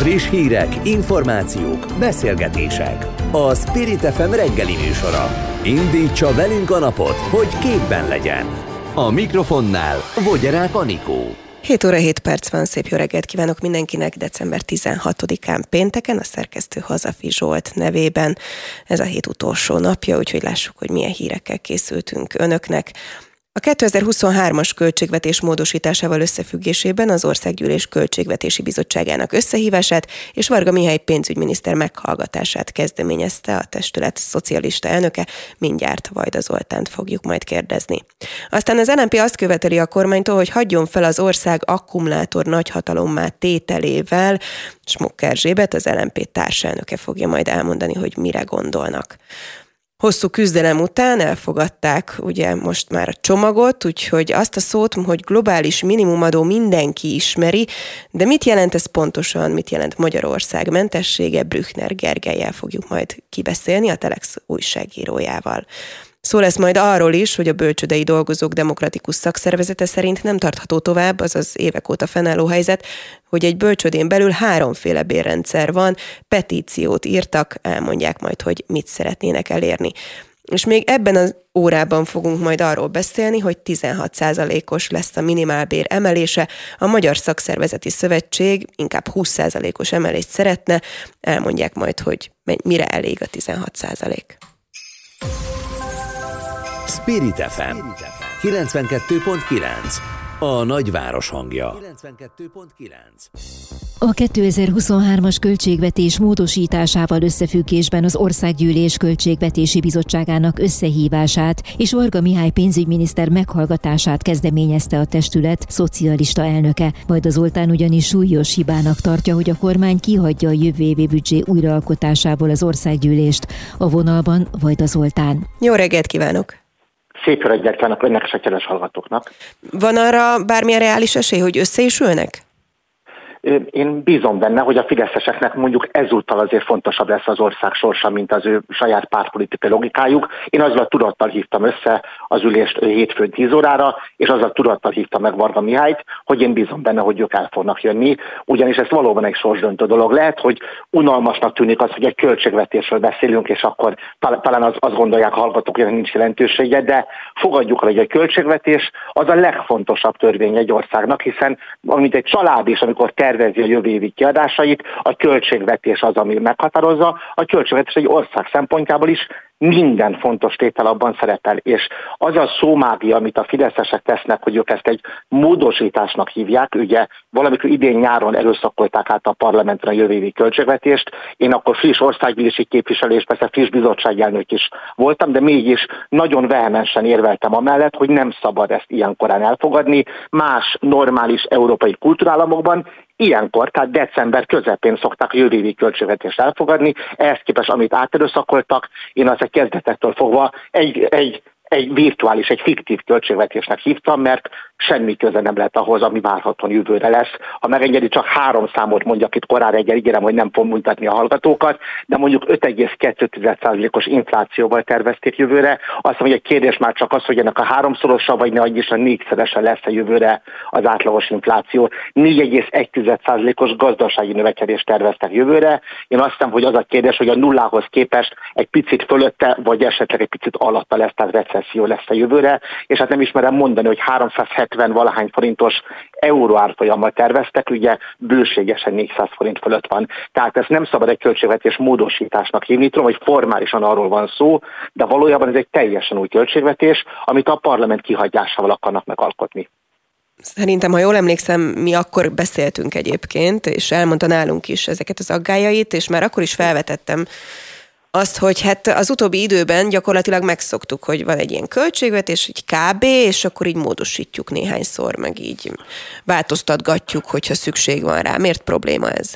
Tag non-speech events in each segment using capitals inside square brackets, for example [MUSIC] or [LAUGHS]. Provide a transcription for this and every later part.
Friss hírek, információk, beszélgetések. A Spirit FM reggeli műsora. Indítsa velünk a napot, hogy képben legyen. A mikrofonnál Vogyerák Anikó. 7 óra 7 perc van, szép jó reggelt kívánok mindenkinek december 16-án pénteken, a szerkesztő Hazafi Zsolt nevében. Ez a hét utolsó napja, úgyhogy lássuk, hogy milyen hírekkel készültünk önöknek. A 2023-as költségvetés módosításával összefüggésében az Országgyűlés Költségvetési Bizottságának összehívását és Varga Mihály pénzügyminiszter meghallgatását kezdeményezte a testület szocialista elnöke, mindjárt Vajda Zoltánt fogjuk majd kérdezni. Aztán az NMP azt követeli a kormánytól, hogy hagyjon fel az ország akkumulátor nagyhatalommá tételével, Smukker Zsébet, az LNP társelnöke fogja majd elmondani, hogy mire gondolnak. Hosszú küzdelem után elfogadták ugye most már a csomagot, úgyhogy azt a szót, hogy globális minimumadó mindenki ismeri, de mit jelent ez pontosan, mit jelent Magyarország mentessége, Brückner Gergelyel fogjuk majd kibeszélni a Telex újságírójával. Szó lesz majd arról is, hogy a bölcsödei dolgozók demokratikus szakszervezete szerint nem tartható tovább, azaz évek óta fennálló helyzet, hogy egy bölcsödén belül háromféle bérrendszer van, petíciót írtak, elmondják majd, hogy mit szeretnének elérni. És még ebben az órában fogunk majd arról beszélni, hogy 16%-os lesz a minimálbér emelése. A Magyar Szakszervezeti Szövetség inkább 20%-os emelést szeretne. Elmondják majd, hogy mire elég a 16%. Spirit FM 92.9 a nagyváros hangja. 92.9 A 2023-as költségvetés módosításával összefüggésben az Országgyűlés Költségvetési Bizottságának összehívását és Varga Mihály pénzügyminiszter meghallgatását kezdeményezte a testület szocialista elnöke. Majd az Zoltán ugyanis súlyos hibának tartja, hogy a kormány kihagyja a jövő évi büdzsé újraalkotásából az országgyűlést. A vonalban Vajda Zoltán. Jó reggelt kívánok! Szép reggelt kívánok önnek és a kedves hallgatóknak. Van arra bármilyen reális esély, hogy össze is ülnek? Én bízom benne, hogy a fideszeseknek mondjuk ezúttal azért fontosabb lesz az ország sorsa, mint az ő saját pártpolitikai logikájuk. Én azzal a tudattal hívtam össze az ülést hétfőn 10 órára, és azzal a tudattal hívtam meg Varga Mihályt, hogy én bízom benne, hogy ők el fognak jönni, ugyanis ez valóban egy sorsdöntő dolog. Lehet, hogy unalmasnak tűnik az, hogy egy költségvetésről beszélünk, és akkor talán az, azt gondolják hallgatók, hogy nincs jelentősége, de fogadjuk el, hogy egy költségvetés az a legfontosabb törvény egy országnak, hiszen amit egy család is, amikor te tervezi a jövő évi kiadásait, a költségvetés az, ami meghatározza, a költségvetés egy ország szempontjából is minden fontos tétel abban szerepel, és az a szómágia, amit a fideszesek tesznek, hogy ők ezt egy módosításnak hívják, ugye valamikor idén nyáron erőszakolták át a parlamentre a jövő évi költségvetést, én akkor friss országgyűlési képviselés, persze friss bizottságelnök is voltam, de mégis nagyon vehemensen érveltem amellett, hogy nem szabad ezt ilyen korán elfogadni, más normális európai kultúrálamokban Ilyenkor, tehát december közepén szokták jövő évi költségvetést elfogadni, ehhez képest amit áterőszakoltak, én az egy kezdetektől fogva egy, egy egy virtuális, egy fiktív költségvetésnek hívtam, mert semmi köze nem lehet ahhoz, ami várhatóan jövőre lesz. Ha megengedi, csak három számot mondjak itt korán reggel, ígérem, hogy nem fogom mutatni a hallgatókat, de mondjuk 5,2%-os inflációval tervezték jövőre. Azt hogy egy kérdés már csak az, hogy ennek a háromszorosa, vagy ne is a négyszerese lesz a jövőre az átlagos infláció. 4,1%-os gazdasági növekedést terveztek jövőre. Én azt hiszem, hogy az a kérdés, hogy a nullához képest egy picit fölötte, vagy esetleg egy picit alatta lesz, tehát recesszió lesz a jövőre, és hát nem ismerem mondani, hogy 370 valahány forintos euró árfolyammal terveztek, ugye bőségesen 400 forint fölött van. Tehát ezt nem szabad egy költségvetés módosításnak hívni, tudom, hogy formálisan arról van szó, de valójában ez egy teljesen új költségvetés, amit a parlament kihagyásával akarnak megalkotni. Szerintem, ha jól emlékszem, mi akkor beszéltünk egyébként, és elmondta nálunk is ezeket az aggájait, és már akkor is felvetettem azt, hogy hát az utóbbi időben gyakorlatilag megszoktuk, hogy van egy ilyen költségvetés, egy kb, és akkor így módosítjuk néhányszor, meg így változtatgatjuk, hogyha szükség van rá. Miért probléma ez?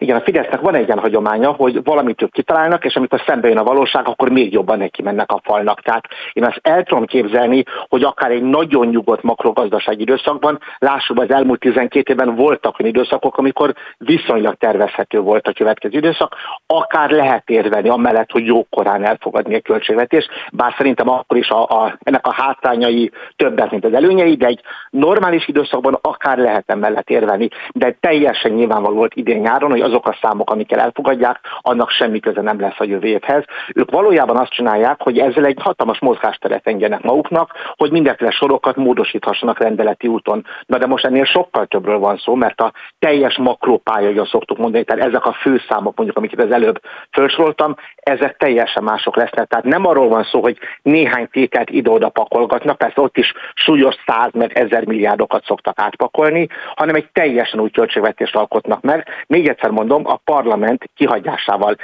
Igen, a Fidesznek van egy ilyen hagyománya, hogy valamit ők kitalálnak, és amikor szembe jön a valóság, akkor még jobban neki mennek a falnak. Tehát én azt el tudom képzelni, hogy akár egy nagyon nyugodt makrogazdasági időszakban, lássuk, az elmúlt 12 évben voltak olyan időszakok, amikor viszonylag tervezhető volt a következő időszak, akár lehet érvelni amellett, hogy jókorán elfogadni a költségvetés, bár szerintem akkor is a, a, ennek a hátrányai többet, mint az előnyei, de egy normális időszakban akár lehet emellett érvelni, de teljesen nyilvánvaló volt idén nyáron, hogy azok a számok, amikkel elfogadják, annak semmi köze nem lesz a jövő évhez. Ők valójában azt csinálják, hogy ezzel egy hatalmas mozgásteret engednek maguknak, hogy mindenféle sorokat módosíthassanak rendeleti úton. Na de most ennél sokkal többről van szó, mert a teljes makrópályaja szoktuk mondani, tehát ezek a főszámok, mondjuk, amiket az előbb felsoroltam, ezek teljesen mások lesznek. Tehát nem arról van szó, hogy néhány tételt ide-oda pakolgatnak, persze ott is súlyos száz, meg ezer milliárdokat szoktak átpakolni, hanem egy teljesen új költségvetést alkotnak meg. Még egyszer mondom, a parlament kihagyásával.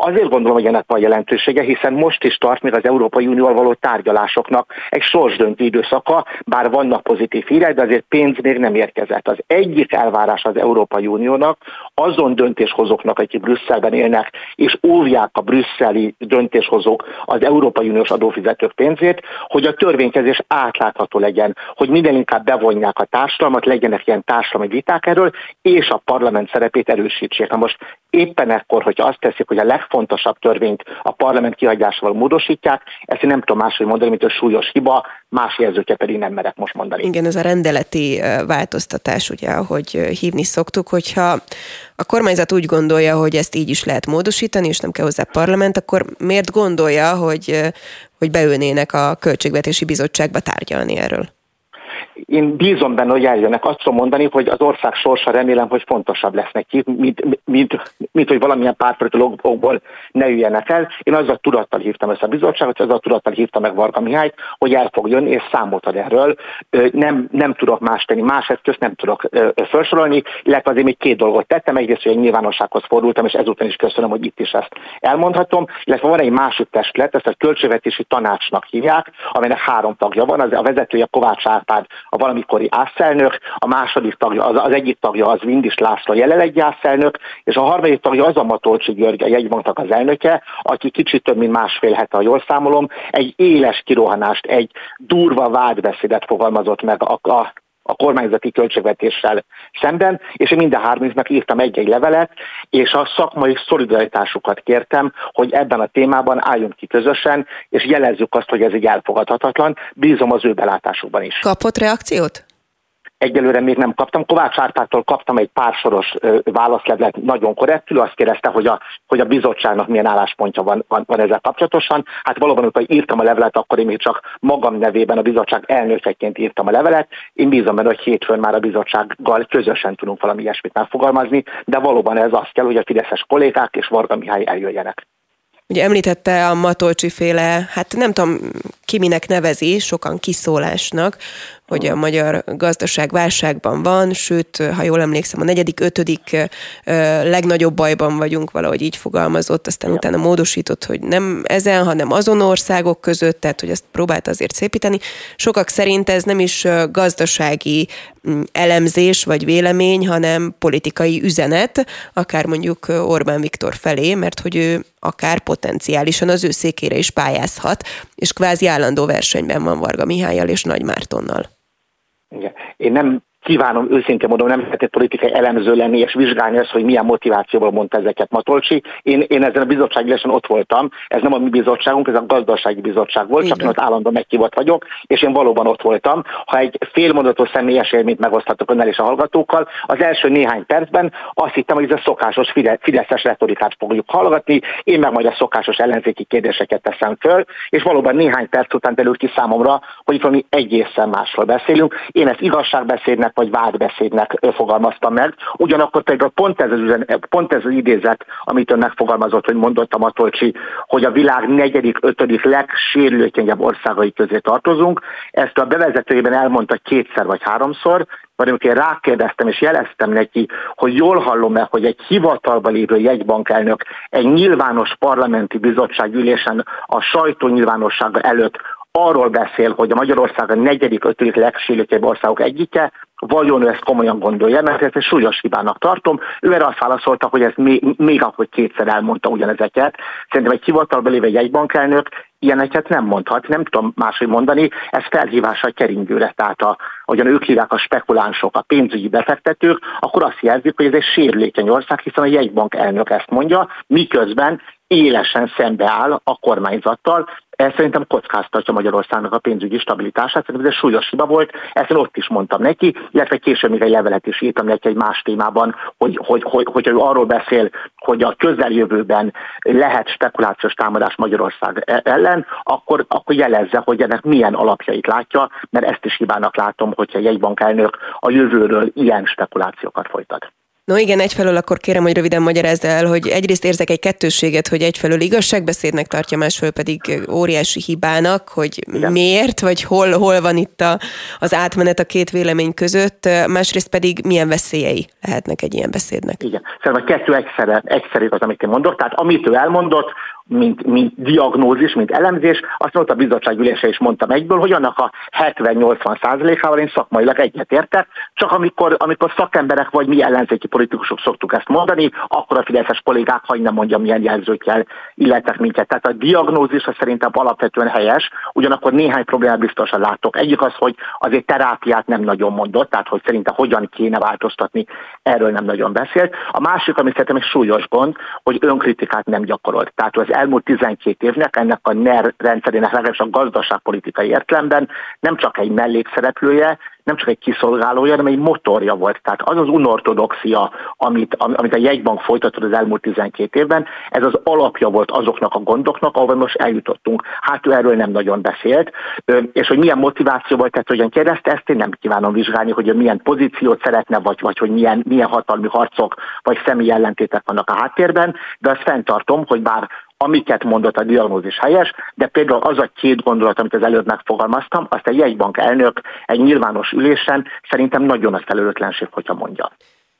Azért gondolom, hogy ennek van jelentősége, hiszen most is tart még az Európai Unióval való tárgyalásoknak egy sorsdöntő időszaka, bár vannak pozitív hírek, de azért pénz még nem érkezett. Az egyik elvárás az Európai Uniónak azon döntéshozóknak, akik Brüsszelben élnek, és óvják a brüsszeli döntéshozók az Európai Uniós adófizetők pénzét, hogy a törvénykezés átlátható legyen, hogy minden inkább bevonják a társadalmat, legyenek ilyen társadalmi viták erről, és a parlament szerepét erősítsék. Na most éppen ekkor, hogyha azt teszik, hogy a legfontosabb törvényt a parlament kihagyásával módosítják, ezt én nem tudom máshogy mondani, mint a súlyos hiba, más jelzőket pedig nem merek most mondani. Igen, ez a rendeleti változtatás, ugye, ahogy hívni szoktuk, hogyha a kormányzat úgy gondolja, hogy ezt így is lehet módosítani, és nem kell hozzá parlament, akkor miért gondolja, hogy, hogy beülnének a Költségvetési Bizottságba tárgyalni erről? Én bízom benne, hogy eljönnek. Azt tudom mondani, hogy az ország sorsa remélem, hogy fontosabb lesz neki, mint, mint, mint hogy valamilyen pártpolitikai ne üljenek el. Én azzal tudattal hívtam ezt a bizottságot, azzal tudattal hívtam meg Varga Mihályt, hogy el fog jönni, és számot ad erről. Nem, nem tudok más tenni, más eszközt nem tudok felsorolni, illetve azért még két dolgot tettem. Egyrészt, hogy egy nyilvánossághoz fordultam, és ezután is köszönöm, hogy itt is ezt elmondhatom. Illetve van egy másik testület, ezt a költségvetési tanácsnak hívják, amelynek három tagja van. Az, a vezetője Kovács Árpád, a valamikori ászelnök, a második tagja, az, az egyik tagja az Vindis László jelenlegi ászelnök, és a harmadik tagja az a Matolcsi György, a jegybanknak az elnöke, aki kicsit több mint másfél hete, ha jól számolom, egy éles kirohanást, egy durva vádbeszédet fogalmazott meg a, a a kormányzati költségvetéssel szemben, és én minden hárminknak írtam egy-egy levelet, és a szakmai szolidaritásukat kértem, hogy ebben a témában álljunk ki közösen, és jelezzük azt, hogy ez egy elfogadhatatlan. Bízom az ő belátásukban is. Kapott reakciót? Egyelőre még nem kaptam. Kovács Árpától kaptam egy pár soros válaszlevelet nagyon korrektül, azt kérdezte, hogy a, hogy a bizottságnak milyen álláspontja van, van, van ezzel kapcsolatosan. Hát valóban, amikor írtam a levelet, akkor én még csak magam nevében a bizottság elnökeként írtam a levelet. Én bízom benne, hogy hétfőn már a bizottsággal közösen tudunk valami ilyesmit megfogalmazni, de valóban ez azt kell, hogy a fideszes kollégák és Varga Mihály eljöjjenek. Ugye említette a Matolcsi féle, hát nem tudom ki minek nevezi, sokan kiszólásnak, hogy a magyar gazdaság válságban van, sőt, ha jól emlékszem, a negyedik, ötödik legnagyobb bajban vagyunk, valahogy így fogalmazott, aztán ja. utána módosított, hogy nem ezen, hanem azon országok között, tehát hogy ezt próbált azért szépíteni. Sokak szerint ez nem is gazdasági mm, elemzés vagy vélemény, hanem politikai üzenet, akár mondjuk Orbán Viktor felé, mert hogy ő akár potenciálisan az ő székére is pályázhat, és kvázi állandó versenyben van Varga Mihályjal és Nagy Mártonnal. Igen. Én nem kívánom őszintén mondom, nem egy politikai elemző lenni és vizsgálni azt, hogy milyen motivációból mondta ezeket Matolcsi. Én, én ezen a bizottsági ott voltam, ez nem a mi bizottságunk, ez a gazdasági bizottság volt, csak én ott állandóan meghívott vagyok, és én valóban ott voltam. Ha egy félmondatos személyes élményt megoszthatok önnel és a hallgatókkal, az első néhány percben azt hittem, hogy ez a szokásos fideszes retorikát fogjuk hallgatni, én meg majd a szokásos ellenzéki kérdéseket teszem föl, és valóban néhány perc után derült ki számomra, hogy itt valami egészen másról beszélünk. Én ezt igazságbeszédnek vagy vádbeszédnek fogalmaztam meg. Ugyanakkor pedig pont ez az, üzen, pont ez az idézet, amit ön megfogalmazott, hogy mondott a Matolcsi, hogy a világ negyedik, ötödik legsérülékenyebb országai közé tartozunk. Ezt a bevezetőjében elmondta kétszer vagy háromszor, vagy amikor rákérdeztem és jeleztem neki, hogy jól hallom-e, hogy egy hivatalba lévő jegybankelnök egy nyilvános parlamenti bizottság ülésen a sajtó nyilvánossága előtt arról beszél, hogy a Magyarország a negyedik, ötödik legsérülékenyebb országok egyike, vajon ő ezt komolyan gondolja, mert ezt egy súlyos hibának tartom. Ő erre azt válaszolta, hogy ezt még, még akkor kétszer elmondta ugyanezeket. Szerintem egy hivatalba lévő jegybankelnök ilyeneket nem mondhat, nem tudom máshogy mondani, ez felhívása a keringőre, tehát a, ahogyan ők hívják a spekulánsok, a pénzügyi befektetők, akkor azt jelzik, hogy ez egy sérülékeny ország, hiszen a jegybank elnök ezt mondja, miközben élesen szembeáll a kormányzattal, ez szerintem kockáztatja Magyarországnak a pénzügyi stabilitását, szerintem ez egy súlyos hiba volt, ezt én ott is mondtam neki, illetve később még egy levelet is írtam neki egy más témában, hogy, hogy, hogy, hogy ő arról beszél, hogy a közeljövőben lehet spekulációs támadás Magyarország e- ellen, akkor, akkor jelezze, hogy ennek milyen alapjait látja, mert ezt is hibának látom, hogyha egy bankelnök a jövőről ilyen spekulációkat folytat. No igen, egyfelől akkor kérem, hogy röviden magyarázd el, hogy egyrészt érzek egy kettőséget, hogy egyfelől igazságbeszédnek tartja, másfelől pedig óriási hibának, hogy igen. miért, vagy hol, hol van itt a, az átmenet a két vélemény között, másrészt pedig milyen veszélyei lehetnek egy ilyen beszédnek. Igen, szerintem a kettő egyszerre, egyszerű az, amit én mondok, tehát amit ő elmondott, mint, mint diagnózis, mint elemzés, azt mondta a bizottság ülése is mondtam egyből, hogy annak a 70-80 százalékával én szakmailag egyetértek, csak amikor, amikor szakemberek vagy mi ellenzéki politikusok szoktuk ezt mondani, akkor a fideszes kollégák, hagy nem mondjam, milyen jelzőkkel illetek minket. Tehát a diagnózis az szerintem alapvetően helyes, ugyanakkor néhány problémát biztosan látok. Egyik az, hogy azért terápiát nem nagyon mondott, tehát hogy szerintem hogyan kéne változtatni, erről nem nagyon beszélt. A másik, ami szerintem egy súlyos gond, hogy önkritikát nem gyakorolt. Tehát az elmúlt 12 évnek, ennek a NER rendszerének legalábbis a gazdaságpolitikai értelemben nem csak egy mellékszereplője, nem csak egy kiszolgálója, hanem egy motorja volt. Tehát az az unortodoxia, amit, amit a jegybank folytatott az elmúlt 12 évben, ez az alapja volt azoknak a gondoknak, ahol most eljutottunk. Hát ő erről nem nagyon beszélt, és hogy milyen motiváció volt, tehát hogyan kérdezte, ezt én nem kívánom vizsgálni, hogy milyen pozíciót szeretne, vagy, vagy hogy milyen, milyen hatalmi harcok, vagy személyi ellentétek vannak a háttérben, de azt fenntartom, hogy bár amiket mondott a diagnózis helyes, de például az a két gondolat, amit az előbb megfogalmaztam, azt egy jegybank elnök egy nyilvános ülésen szerintem nagyon a felelőtlenség, hogyha mondja.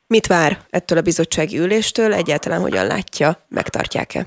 Mit vár ettől a bizottsági üléstől? Egyáltalán hogyan látja? Megtartják-e?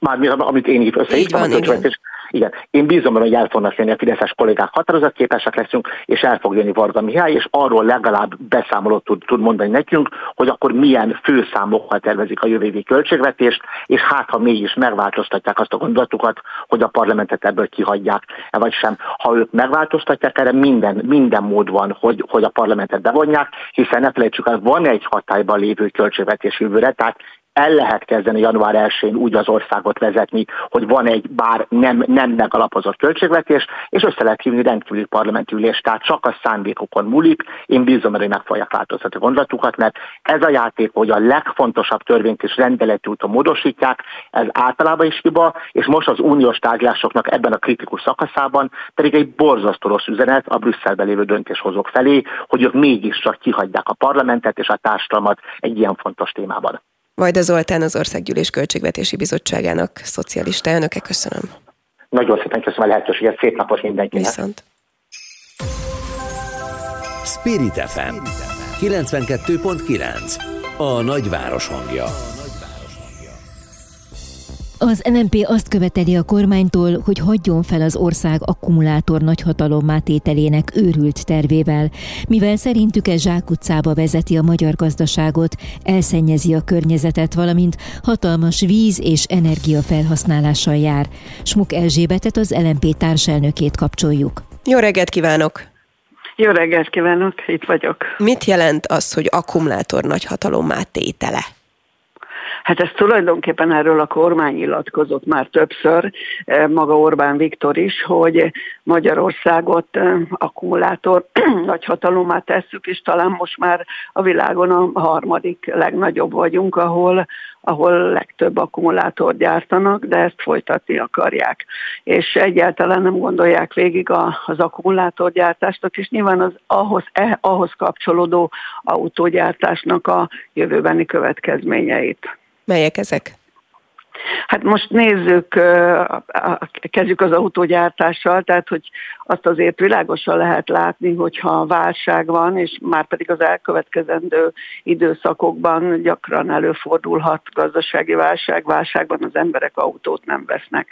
Már amit én így összehívtam, a költségvetés, igen, én bízom hogy el fognak jönni a fideszes kollégák, határozatképesek leszünk, és el fog jönni Varga Mihály, és arról legalább beszámolót tud, tud mondani nekünk, hogy akkor milyen főszámokkal tervezik a jövő évi költségvetést, és hát ha mégis megváltoztatják azt a gondolatukat, hogy a parlamentet ebből kihagyják, e vagy sem. Ha ők megváltoztatják, erre minden, minden mód van, hogy, hogy a parlamentet bevonják, hiszen ne felejtsük el, van egy hatályban lévő költségvetés jövőre, tehát el lehet kezdeni január 1-én úgy az országot vezetni, hogy van egy bár nem, nem megalapozott költségvetés, és össze lehet hívni rendkívüli parlamenti ülést, tehát csak a szándékokon múlik. Én bízom, hogy meg fogják változtatni gondolatukat, mert ez a játék, hogy a legfontosabb törvényt is rendeleti úton módosítják, ez általában is hiba, és most az uniós tárgyalásoknak ebben a kritikus szakaszában pedig egy borzasztó rossz üzenet a Brüsszelben lévő döntéshozók felé, hogy ők mégiscsak kihagyják a parlamentet és a társadalmat egy ilyen fontos témában. Vajda Zoltán az Országgyűlés Költségvetési Bizottságának szocialista elnöke. Köszönöm. Nagyon szépen köszönöm a lehetőséget, szép napot mindenkinek. Viszont. Spirit FM 92.9 A nagyváros hangja. Az NMP azt követeli a kormánytól, hogy hagyjon fel az ország akkumulátor nagyhatalom tételének őrült tervével, mivel szerintük ez zsákutcába vezeti a magyar gazdaságot, elszennyezi a környezetet, valamint hatalmas víz és energia felhasználással jár. Smuk Erzsébetet az LMP társelnökét kapcsoljuk. Jó reggelt kívánok! Jó reggelt kívánok, itt vagyok. Mit jelent az, hogy akkumulátor nagyhatalom tétele? Hát ez tulajdonképpen erről a kormány nyilatkozott már többször, eh, maga Orbán Viktor is, hogy Magyarországot eh, akkumulátor [CLEARS THROAT] nagyhatalomá tesszük, és talán most már a világon a harmadik legnagyobb vagyunk, ahol, ahol legtöbb akkumulátort gyártanak, de ezt folytatni akarják. És egyáltalán nem gondolják végig az akkumulátorgyártást, és nyilván az ahhoz, eh, ahhoz kapcsolódó autógyártásnak a jövőbeni következményeit. Melyek ezek? Hát most nézzük, kezdjük az autógyártással, tehát hogy azt azért világosan lehet látni, hogyha válság van, és már pedig az elkövetkezendő időszakokban gyakran előfordulhat gazdasági válság, válságban az emberek autót nem vesznek.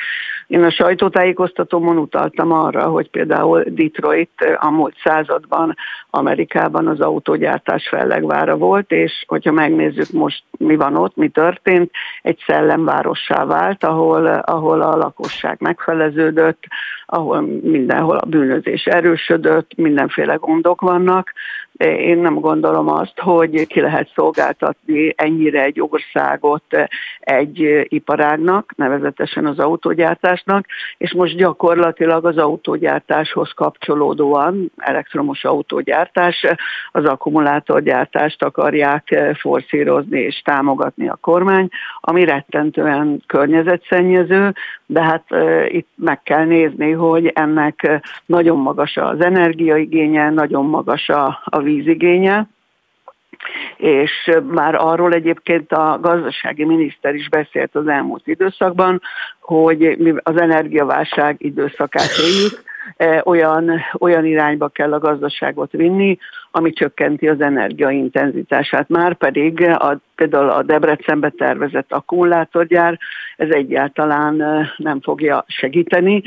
Én a sajtótájékoztatómon utaltam arra, hogy például Detroit a múlt században Amerikában az autógyártás fellegvára volt, és hogyha megnézzük most mi van ott, mi történt, egy szellemvárossá vált, ahol, ahol a lakosság megfeleződött, ahol mindenhol a bűnözés erősödött, mindenféle gondok vannak, Én nem gondolom azt, hogy ki lehet szolgáltatni ennyire egy országot egy iparágnak, nevezetesen az autógyártásnak, és most gyakorlatilag az autógyártáshoz kapcsolódóan, elektromos autógyártás, az akkumulátorgyártást akarják forszírozni és támogatni a kormány, ami rettentően környezetszennyező, de hát itt meg kell nézni, hogy ennek nagyon magas az energiaigénye, nagyon magas a, a vízigénye, és már arról egyébként a gazdasági miniszter is beszélt az elmúlt időszakban, hogy az energiaválság időszakát éljük, e, olyan, olyan irányba kell a gazdaságot vinni, ami csökkenti az energiaintenzitását. Már pedig a, például a Debrecenbe tervezett akkumulátorgyár ez egyáltalán e, nem fogja segíteni,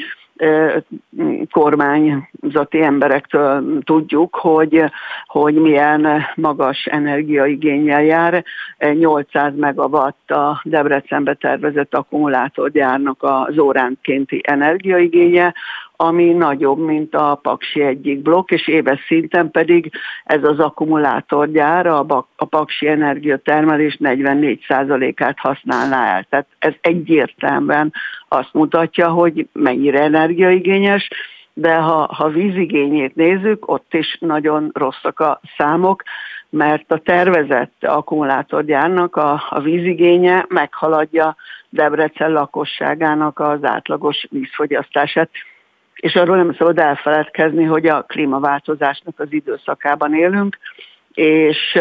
kormányzati emberektől tudjuk, hogy, hogy milyen magas energiaigényel jár. 800 megawatt a Debrecenbe tervezett akkumulátorgyárnak az óránkénti energiaigénye, ami nagyobb, mint a Paksi egyik blokk, és éves szinten pedig ez az akkumulátorgyár a, a Paksi energiatermelés 44%-át használná el. Tehát ez egyértelműen azt mutatja, hogy mennyire energiaigényes, de ha, ha vízigényét nézzük, ott is nagyon rosszak a számok, mert a tervezett akkumulátorgyárnak a, a vízigénye meghaladja Debrecen lakosságának az átlagos vízfogyasztását és arról nem szabad elfeledkezni, hogy a klímaváltozásnak az időszakában élünk, és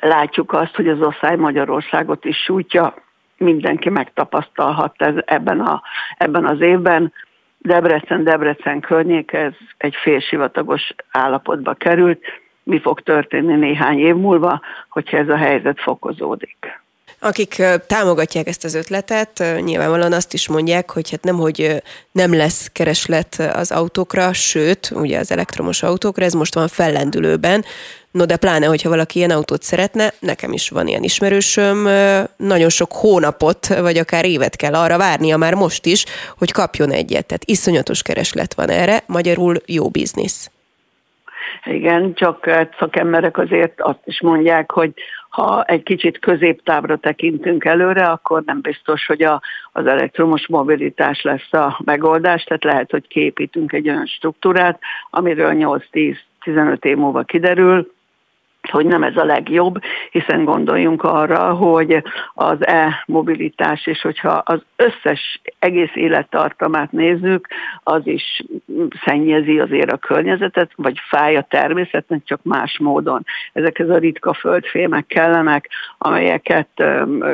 látjuk azt, hogy az oszály Magyarországot is sújtja, mindenki megtapasztalhat ez ebben, a, ebben az évben. Debrecen, Debrecen környék, ez egy félsivatagos állapotba került. Mi fog történni néhány év múlva, hogyha ez a helyzet fokozódik? Akik támogatják ezt az ötletet, nyilvánvalóan azt is mondják, hogy hát nem, hogy nem lesz kereslet az autókra, sőt, ugye az elektromos autókra, ez most van fellendülőben, No de pláne, hogyha valaki ilyen autót szeretne, nekem is van ilyen ismerősöm, nagyon sok hónapot, vagy akár évet kell arra várnia már most is, hogy kapjon egyet. Tehát iszonyatos kereslet van erre, magyarul jó biznisz. Igen, csak szakemberek azért azt is mondják, hogy ha egy kicsit középtávra tekintünk előre, akkor nem biztos, hogy a, az elektromos mobilitás lesz a megoldás, tehát lehet, hogy képítünk egy olyan struktúrát, amiről 8-10-15 év múlva kiderül, hogy nem ez a legjobb, hiszen gondoljunk arra, hogy az e-mobilitás, és hogyha az összes egész élettartamát nézzük, az is szennyezi azért a környezetet, vagy fáj a természetnek, csak más módon. Ezekhez a ritka földfémek kellenek, amelyeket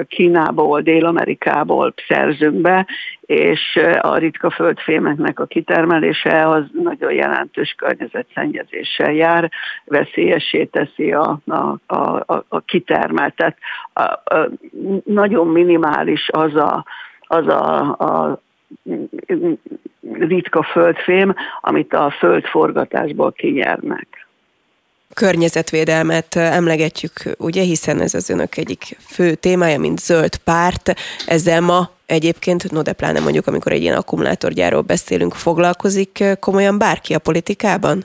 Kínából, Dél-Amerikából szerzünk be, és a ritka földfémeknek a kitermelése az nagyon jelentős környezetszennyezéssel jár, veszélyessé teszi a, a, a, a kitermeltet. A, a, nagyon minimális az a, az a, a ritka földfém, amit a földforgatásból kinyernek környezetvédelmet emlegetjük, ugye, hiszen ez az önök egyik fő témája, mint zöld párt. Ezzel ma egyébként, no de pláne mondjuk, amikor egy ilyen akkumulátorgyáról beszélünk, foglalkozik komolyan bárki a politikában?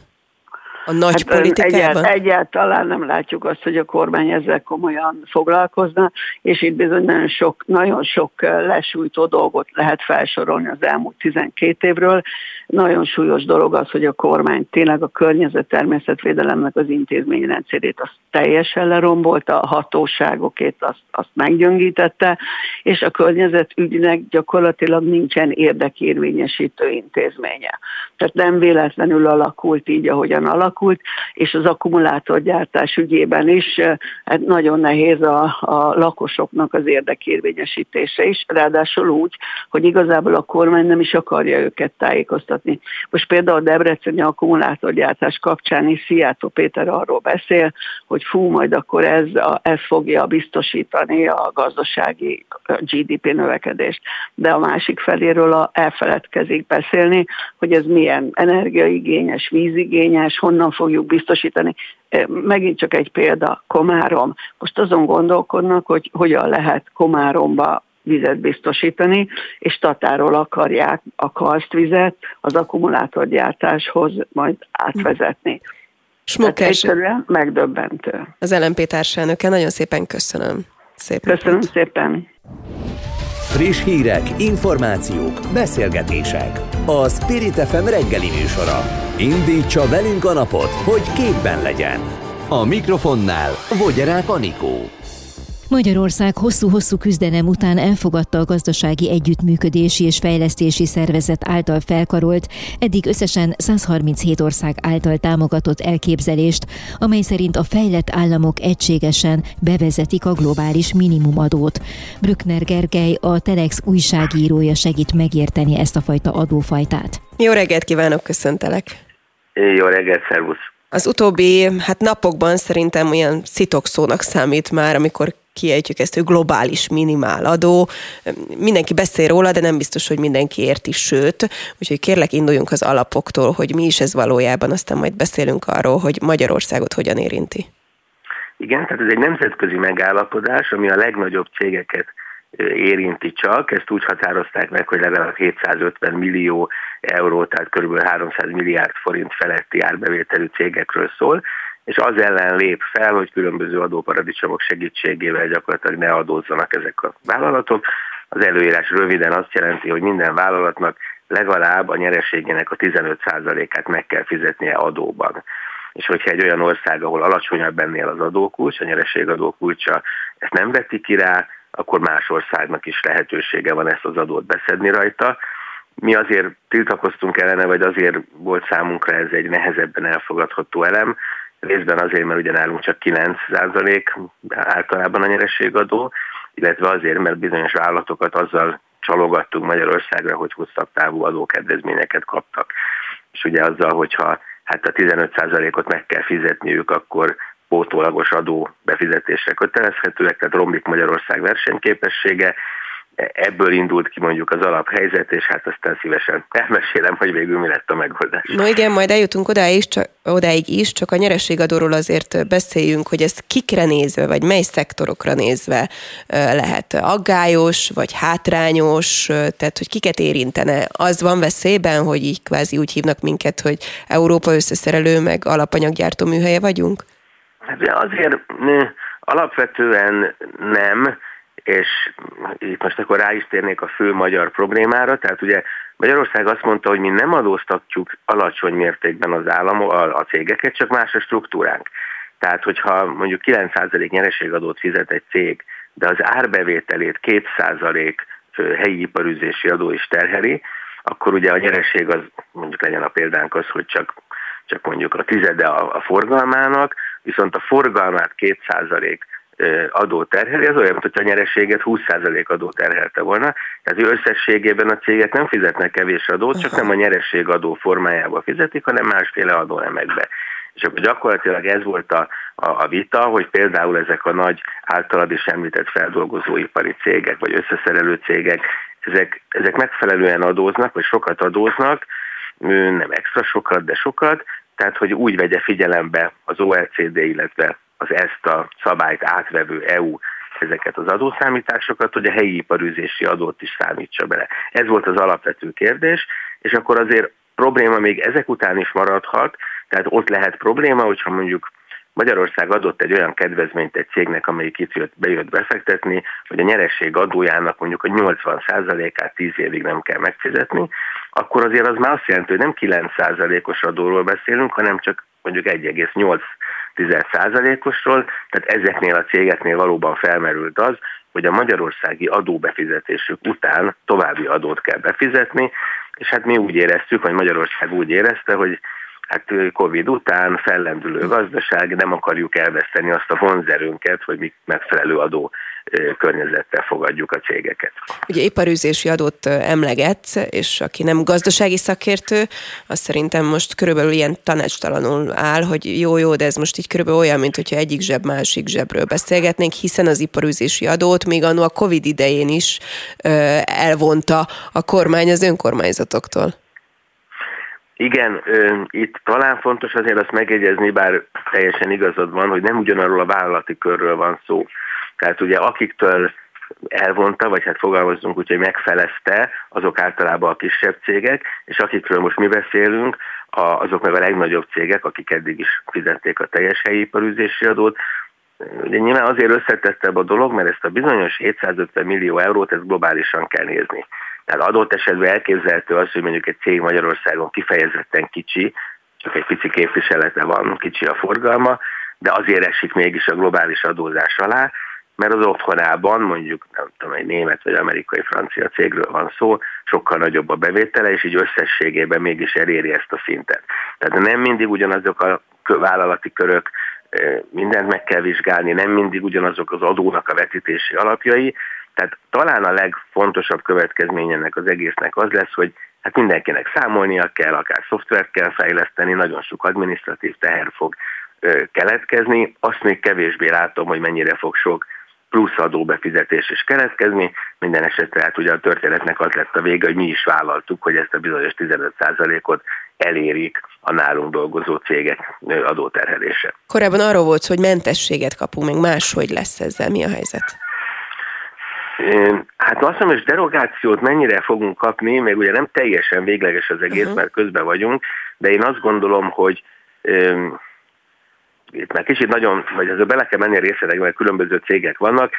A nagy hát politikában? Egyált, egyáltalán nem látjuk azt, hogy a kormány ezzel komolyan foglalkozna, és itt bizony nagyon sok, nagyon sok lesújtó dolgot lehet felsorolni az elmúlt 12 évről. Nagyon súlyos dolog az, hogy a kormány tényleg a környezet természetvédelemnek az intézményrendszerét azt teljesen lerombolta, a hatóságokét azt, azt meggyöngítette, és a környezetügynek gyakorlatilag nincsen érdekérvényesítő intézménye. Tehát nem véletlenül alakult így, ahogyan alakult, és az akkumulátorgyártás ügyében is hát nagyon nehéz a, a lakosoknak az érdekérvényesítése is, ráadásul úgy, hogy igazából a kormány nem is akarja őket tájékoztatni. Most például a Debreceni akkumulátorgyártás kapcsán is Szijjátó Péter arról beszél, hogy fú, majd akkor ez, a, ez fogja biztosítani a gazdasági GDP növekedést. De a másik feléről a, elfeledkezik beszélni, hogy ez milyen energiaigényes, vízigényes, honnan fogjuk biztosítani. Megint csak egy példa, Komárom. Most azon gondolkodnak, hogy hogyan lehet Komáromba vizet biztosítani, és Tatáról akarják a karsztvizet az akkumulátorgyártáshoz majd átvezetni. Egyszerűen megdöbbentő. Az LMP társelnöke, nagyon szépen köszönöm. Szép Köszönöm napot. szépen. Friss hírek, információk, beszélgetések. A Spirit FM reggeli műsora. Indítsa velünk a napot, hogy képben legyen. A mikrofonnál Vogyerák Anikó. Magyarország hosszú-hosszú küzdelem után elfogadta a gazdasági együttműködési és fejlesztési szervezet által felkarolt, eddig összesen 137 ország által támogatott elképzelést, amely szerint a fejlett államok egységesen bevezetik a globális minimumadót. Brückner Gergely, a Telex újságírója segít megérteni ezt a fajta adófajtát. Jó reggelt kívánok, köszöntelek! Jó reggelt, szervusz! Az utóbbi hát napokban szerintem olyan szitokszónak számít már, amikor kiejtjük ezt, hogy globális minimál adó. Mindenki beszél róla, de nem biztos, hogy mindenki érti, sőt, úgyhogy kérlek induljunk az alapoktól, hogy mi is ez valójában, aztán majd beszélünk arról, hogy Magyarországot hogyan érinti. Igen, tehát ez egy nemzetközi megállapodás, ami a legnagyobb cégeket érinti csak, ezt úgy határozták meg, hogy legalább 750 millió euró, tehát kb. 300 milliárd forint feletti árbevételű cégekről szól, és az ellen lép fel, hogy különböző adóparadicsomok segítségével gyakorlatilag ne adózzanak ezek a vállalatok. Az előírás röviden azt jelenti, hogy minden vállalatnak legalább a nyereségének a 15%-át meg kell fizetnie adóban. És hogyha egy olyan ország, ahol alacsonyabb ennél az adókulcs, a nyereségadó kulcsa, ezt nem vetik ki rá, akkor más országnak is lehetősége van ezt az adót beszedni rajta. Mi azért tiltakoztunk ellene, vagy azért volt számunkra ez egy nehezebben elfogadható elem, részben azért, mert ugye nálunk csak 9% általában a nyerességadó, illetve azért, mert bizonyos vállalatokat azzal csalogattunk Magyarországra, hogy hosszabb távú adókedvezményeket kaptak. És ugye azzal, hogyha hát a 15%-ot meg kell fizetniük, akkor pótólagos adó befizetésre kötelezhetőek, tehát romlik Magyarország versenyképessége, ebből indult ki mondjuk az alaphelyzet, és hát aztán szívesen elmesélem, hogy végül mi lett a megoldás. No igen, majd eljutunk odáig is, csak, odáig is, csak a nyerességadóról azért beszéljünk, hogy ez kikre nézve, vagy mely szektorokra nézve lehet aggályos, vagy hátrányos, tehát hogy kiket érintene. Az van veszélyben, hogy így kvázi úgy hívnak minket, hogy Európa összeszerelő, meg alapanyaggyártó műhelye vagyunk? Hát azért alapvetően nem, és itt most akkor rá is térnék a fő magyar problémára, tehát ugye Magyarország azt mondta, hogy mi nem adóztatjuk alacsony mértékben az állam, a, a cégeket, csak más a struktúránk. Tehát, hogyha mondjuk 9% nyereségadót fizet egy cég, de az árbevételét 2% helyi iparüzési adó is terheli, akkor ugye a nyereség az, mondjuk legyen a példánk az, hogy csak, csak mondjuk a tizede a, a forgalmának, viszont a forgalmát 2% adó terheli, az olyan, mint hogy a nyereséget 20% adó terhelte volna. Tehát ő összességében a cégek nem fizetnek kevés adót, csak nem a nyerességadó formájába fizetik, hanem másféle adónemekbe. És akkor gyakorlatilag ez volt a, a, a vita, hogy például ezek a nagy általad is említett feldolgozóipari cégek, vagy összeszerelő cégek, ezek, ezek megfelelően adóznak, vagy sokat adóznak, nem extra sokat, de sokat, tehát hogy úgy vegye figyelembe az OECD, illetve az ezt a szabályt átvevő EU ezeket az adószámításokat, hogy a helyi iparűzési adót is számítsa bele. Ez volt az alapvető kérdés, és akkor azért probléma még ezek után is maradhat, tehát ott lehet probléma, hogyha mondjuk Magyarország adott egy olyan kedvezményt egy cégnek, amelyik itt jött, bejött befektetni, hogy a nyereség adójának mondjuk a 80%-át 10 évig nem kell megfizetni, akkor azért az már azt jelenti, hogy nem 9%-os adóról beszélünk, hanem csak mondjuk 1,8%-osról, tehát ezeknél a cégeknél valóban felmerült az, hogy a magyarországi adóbefizetésük után további adót kell befizetni, és hát mi úgy éreztük, vagy Magyarország úgy érezte, hogy hát Covid után fellendülő gazdaság, nem akarjuk elveszteni azt a vonzerőnket, hogy mi megfelelő adó környezettel fogadjuk a cégeket. Ugye iparűzési adót emleget, és aki nem gazdasági szakértő, az szerintem most körülbelül ilyen tanácstalanul áll, hogy jó-jó, de ez most így körülbelül olyan, mint hogyha egyik zseb másik zsebről beszélgetnénk, hiszen az iparűzési adót még annó a Covid idején is elvonta a kormány az önkormányzatoktól. Igen, itt talán fontos azért azt megjegyezni, bár teljesen igazad van, hogy nem ugyanarról a vállalati körről van szó. Tehát ugye akiktől elvonta, vagy hát fogalmazzunk úgy, hogy megfelezte, azok általában a kisebb cégek, és akikről most mi beszélünk, azok meg a legnagyobb cégek, akik eddig is fizették a teljes helyi iparűzési adót. Ugye nyilván azért összetettebb a dolog, mert ezt a bizonyos 750 millió eurót ezt globálisan kell nézni. Tehát adott esetben elképzelhető az, hogy mondjuk egy cég Magyarországon kifejezetten kicsi, csak egy pici képviselete van, kicsi a forgalma, de azért esik mégis a globális adózás alá, mert az otthonában mondjuk nem tudom, egy német vagy amerikai francia cégről van szó, sokkal nagyobb a bevétele, és így összességében mégis eléri ezt a szintet. Tehát nem mindig ugyanazok a vállalati körök, mindent meg kell vizsgálni, nem mindig ugyanazok az adónak a vetítési alapjai, tehát talán a legfontosabb következmény ennek az egésznek az lesz, hogy hát mindenkinek számolnia kell, akár szoftvert kell fejleszteni, nagyon sok administratív teher fog keletkezni. Azt még kevésbé látom, hogy mennyire fog sok plusz adóbefizetés is keletkezni. Minden esetre hát ugye a történetnek az lett a vége, hogy mi is vállaltuk, hogy ezt a bizonyos 15%-ot elérik a nálunk dolgozó cégek adóterhelése. Korábban arról volt, hogy mentességet kapunk, még máshogy lesz ezzel. Mi a helyzet? Hát azt mondom, hogy derogációt mennyire fogunk kapni, még ugye nem teljesen végleges az egész, uh-huh. mert közben vagyunk, de én azt gondolom, hogy itt már kicsit nagyon, vagy ezzel bele kell menni a részletekbe, mert különböző cégek vannak,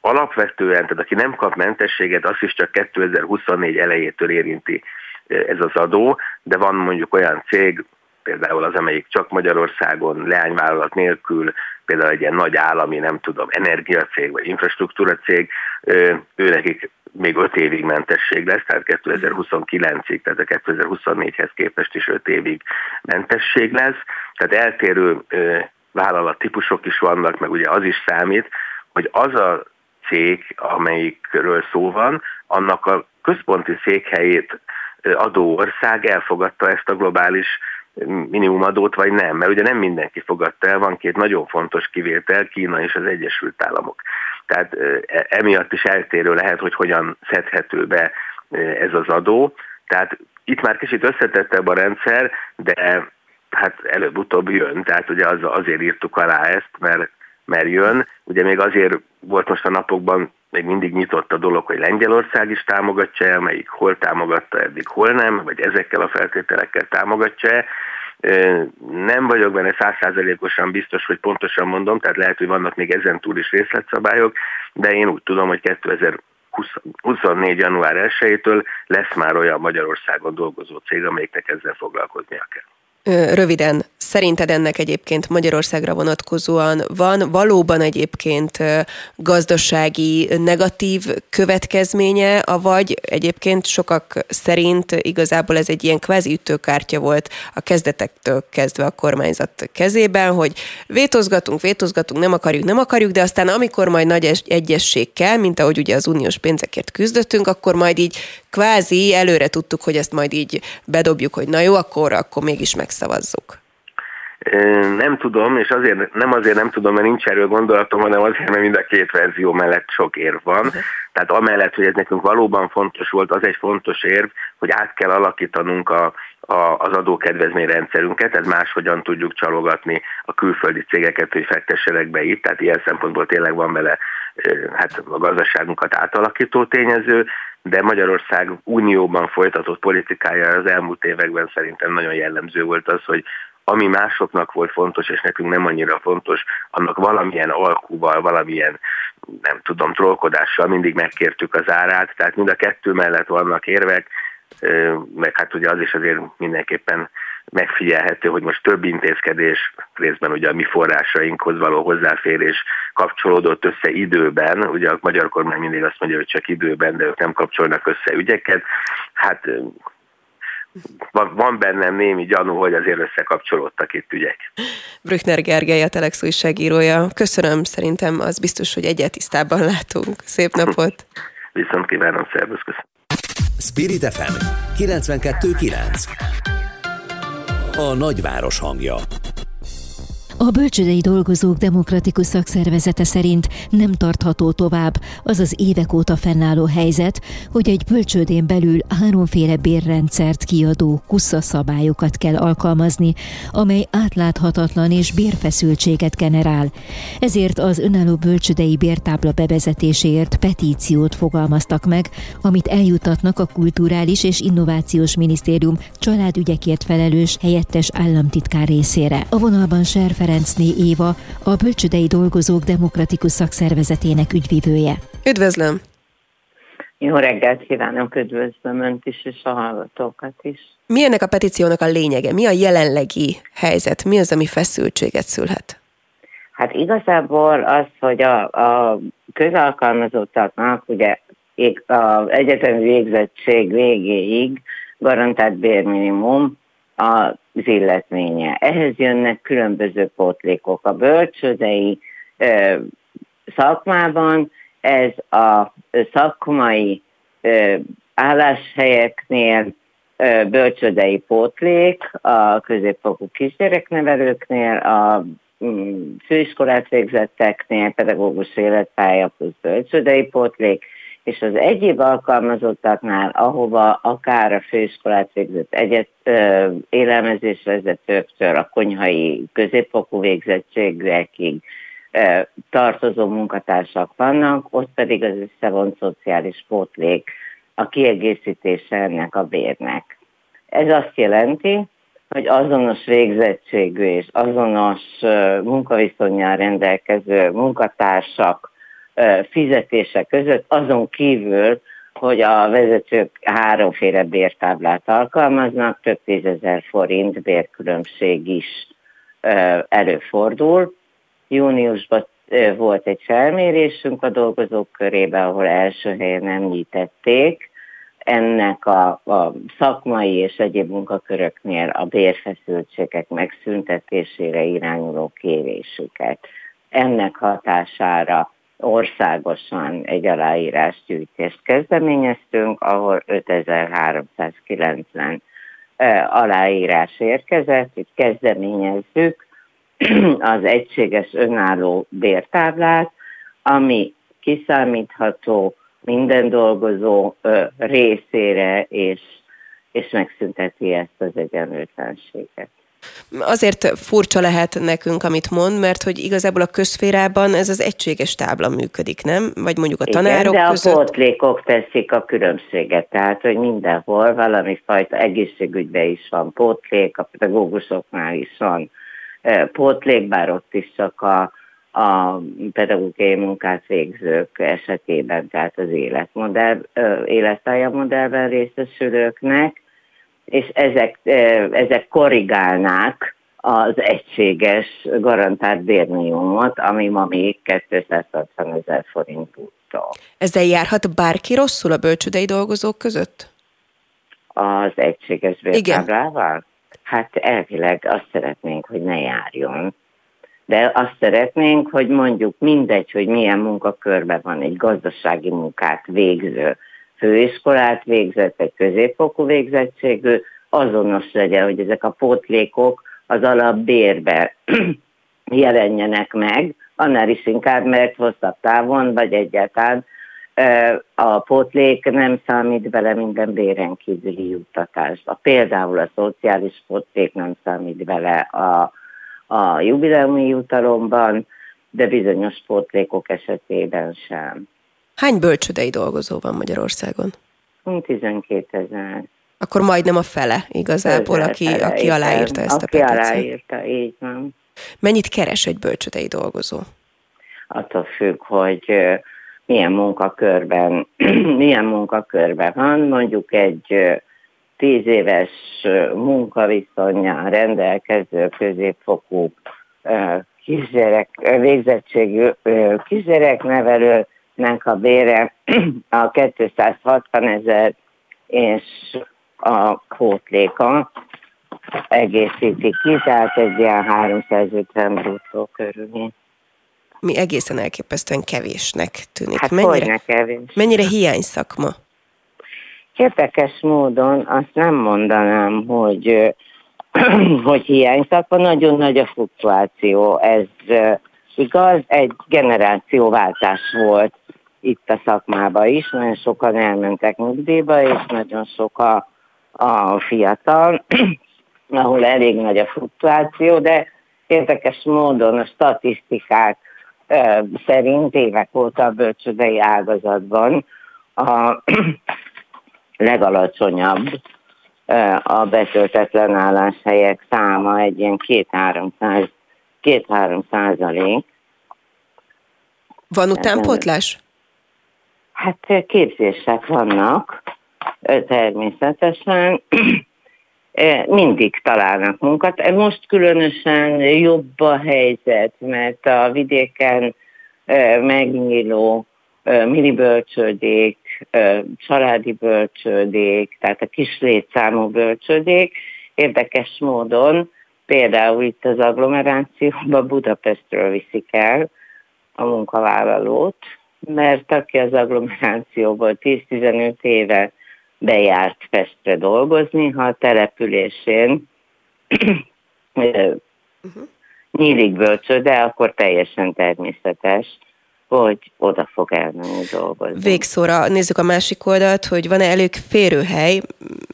alapvetően, tehát aki nem kap mentességet, azt is csak 2024 elejétől érinti ez az adó, de van mondjuk olyan cég, például az, amelyik csak Magyarországon leányvállalat nélkül, például egy ilyen nagy állami, nem tudom, energiacég vagy infrastruktúra cég, ő nekik még 5 évig mentesség lesz, tehát 2029-ig, tehát a 2024-hez képest is 5 évig mentesség lesz. Tehát eltérő vállalattípusok is vannak, meg ugye az is számít, hogy az a cég, amelyikről szó van, annak a központi székhelyét adó ország elfogadta ezt a globális minimumadót, vagy nem, mert ugye nem mindenki fogadta el, van két nagyon fontos kivétel, Kína és az Egyesült Államok. Tehát e, emiatt is eltérő lehet, hogy hogyan szedhető be ez az adó. Tehát itt már kicsit összetettebb a rendszer, de hát előbb-utóbb jön, tehát ugye az, azért írtuk alá ezt, mert, mert jön. Ugye még azért volt most a napokban még mindig nyitott a dolog, hogy Lengyelország is támogatja melyik hol támogatta eddig, hol nem, vagy ezekkel a feltételekkel támogatja Nem vagyok benne százszázalékosan biztos, hogy pontosan mondom, tehát lehet, hogy vannak még ezen túl is részletszabályok, de én úgy tudom, hogy 2024. január 1-től lesz már olyan Magyarországon dolgozó cég, amelyiknek ezzel foglalkoznia kell. Röviden, szerinted ennek egyébként Magyarországra vonatkozóan van valóban egyébként gazdasági negatív következménye, vagy egyébként sokak szerint igazából ez egy ilyen kvázi ütőkártya volt a kezdetektől kezdve a kormányzat kezében, hogy vétozgatunk, vétozgatunk, nem akarjuk, nem akarjuk, de aztán amikor majd nagy egyesség kell, mint ahogy ugye az uniós pénzekért küzdöttünk, akkor majd így kvázi előre tudtuk, hogy ezt majd így bedobjuk, hogy na jó, akkor, akkor mégis megszavazzuk. Nem tudom, és azért nem azért nem tudom, mert nincs erről gondolatom, hanem azért, mert mind a két verzió mellett sok érv van. Uh-huh. Tehát amellett, hogy ez nekünk valóban fontos volt, az egy fontos érv, hogy át kell alakítanunk a, a, az adókedvezményrendszerünket, tehát máshogyan tudjuk csalogatni a külföldi cégeket, hogy fektessenek be itt, tehát ilyen szempontból tényleg van vele hát a gazdaságunkat átalakító tényező, de Magyarország unióban folytatott politikája az elmúlt években szerintem nagyon jellemző volt az, hogy ami másoknak volt fontos, és nekünk nem annyira fontos, annak valamilyen alkúval, valamilyen, nem tudom, trollkodással mindig megkértük az árát, tehát mind a kettő mellett vannak érvek, meg hát ugye az is azért mindenképpen megfigyelhető, hogy most több intézkedés, részben ugye a mi forrásainkhoz való hozzáférés kapcsolódott össze időben, ugye a magyar kormány mindig azt mondja, hogy csak időben, de ők nem kapcsolnak össze ügyeket. Hát van, bennem némi gyanú, hogy azért összekapcsolódtak itt ügyek. Brückner Gergely, a Telex újságírója. Köszönöm, szerintem az biztos, hogy egyet tisztában látunk. Szép napot! [LAUGHS] Viszont kívánom, szervusz, köszönöm. Spirit FM 92.9 A nagyváros hangja A bölcsödei dolgozók demokratikus szakszervezete szerint nem tartható tovább az az évek óta fennálló helyzet, hogy egy bölcsődén belül háromféle bérrendszert kiadó kusza szabályokat kell alkalmazni, amely átláthatatlan és bérfeszültséget generál. Ezért az önálló bölcsödei bértábla bevezetéséért petíciót fogalmaztak meg, amit eljutatnak a Kulturális és Innovációs Minisztérium családügyekért felelős helyettes államtitkár részére. A vonalban Serfer Ferencné Éva, a Bölcsödei Dolgozók Demokratikus Szakszervezetének ügyvivője. Üdvözlöm! Jó reggelt kívánok, üdvözlöm Önt is, és a hallgatókat is. Mi ennek a petíciónak a lényege? Mi a jelenlegi helyzet? Mi az, ami feszültséget szülhet? Hát igazából az, hogy a, a közalkalmazottaknak ugye az egyetemi végzettség végéig garantált bérminimum az illetménye. Ehhez jönnek különböző pótlékok. A bölcsődei ö, szakmában ez a szakmai ö, álláshelyeknél ö, bölcsődei pótlék, a középfokú kisgyereknevelőknél, a mm, főiskolát végzetteknél, pedagógus életpálya plusz bölcsődei pótlék, és az egyéb alkalmazottaknál, ahova akár a főiskolát végzett egyet élelmezésvezetőktől a konyhai középfokú végzettségekig tartozó munkatársak vannak, ott pedig az összevont szociális pótlék a kiegészítése ennek a bérnek. Ez azt jelenti, hogy azonos végzettségű és azonos munkaviszonyjal rendelkező munkatársak fizetése között, azon kívül, hogy a vezetők háromféle bértáblát alkalmaznak, több tízezer forint bérkülönbség is előfordul. Júniusban volt egy felmérésünk a dolgozók körében, ahol első helyen említették ennek a, a szakmai és egyéb munkaköröknél a bérfeszültségek megszüntetésére irányuló kérésüket. Ennek hatására országosan egy aláírásgyűjtést kezdeményeztünk, ahol 5390 aláírás érkezett, hogy kezdeményezzük [CLEARS THROAT] az egységes önálló bértáblát, ami kiszámítható minden dolgozó részére, és, és megszünteti ezt az egyenlőtlenséget. Azért furcsa lehet nekünk, amit mond, mert hogy igazából a közférában ez az egységes tábla működik, nem? Vagy mondjuk a tanárok Igen, de között. a pótlékok teszik a különbséget, tehát hogy mindenhol valami fajta egészségügyben is van pótlék, a pedagógusoknál is van pótlék, bár ott is csak a, a pedagógiai munkát végzők esetében, tehát az életmodell, életpályamodellben részesülőknek, és ezek, ezek korrigálnák az egységes garantált bérminimumot, ami ma még 260 ezer forint úttól. Ezzel járhat bárki rosszul a bölcsődei dolgozók között? Az egységes bértáblával? Hát elvileg azt szeretnénk, hogy ne járjon. De azt szeretnénk, hogy mondjuk mindegy, hogy milyen munkakörben van egy gazdasági munkát végző főiskolát végzett, egy középfokú végzettségű, azonos legyen, hogy ezek a pótlékok az alapbérbe [CLEARS THROAT] jelenjenek meg, annál is inkább, mert hosszabb távon, vagy egyáltalán a pótlék nem számít bele minden béren kívüli juttatásba. Például a szociális pótlék nem számít bele a, a jubileumi jutalomban, de bizonyos pótlékok esetében sem. Hány bölcsödei dolgozó van Magyarországon? 12 ezer. Akkor majdnem a fele igazából, aki, aki aláírta ezt aki a petíciót. aláírta, így van. Mennyit keres egy bölcsödei dolgozó? Attól függ, hogy milyen munkakörben, [CLEARS THROAT] milyen munkakörben van, mondjuk egy tíz éves munkaviszonyjal rendelkező középfokú kisgyerek, végzettségű kisgyereknevelő nek a bére [CLEARS THROAT] a 260 ezer és a pótléka egészíti ki, tehát egy ilyen 350 bruttó körül. Mi egészen elképesztően kevésnek tűnik. Hát mennyire, kevés. mennyire hiány szakma? Érdekes módon azt nem mondanám, hogy [CLEARS THROAT] hogy hiányztak, van nagyon nagy a fluktuáció. Ez igaz, egy generációváltás volt itt a szakmában is, nagyon sokan elmentek nyugdíjba, és nagyon sok a, a fiatal, [CLEARS THROAT] ahol elég nagy a fluktuáció, de érdekes módon a statisztikák szerint évek óta a bölcsödei ágazatban a [CLEARS THROAT] legalacsonyabb a betöltetlen álláshelyek száma egy ilyen 2-3 százalék. Van utánpótlás? Hát képzések vannak, természetesen. [CLEARS THROAT] Mindig találnak munkat. Most különösen jobb a helyzet, mert a vidéken megnyíló mini bölcsődék, családi bölcsődék, tehát a kis létszámú bölcsődék érdekes módon például itt az agglomerációban Budapestről viszik el a munkavállalót, mert aki az agglomerációból 10-15 éve bejárt Pestre dolgozni, ha a településén uh-huh. nyílik bölcsőde, akkor teljesen természetes, hogy oda fog elmenni dolgozni. Végszóra nézzük a másik oldalt, hogy van-e elég férőhely,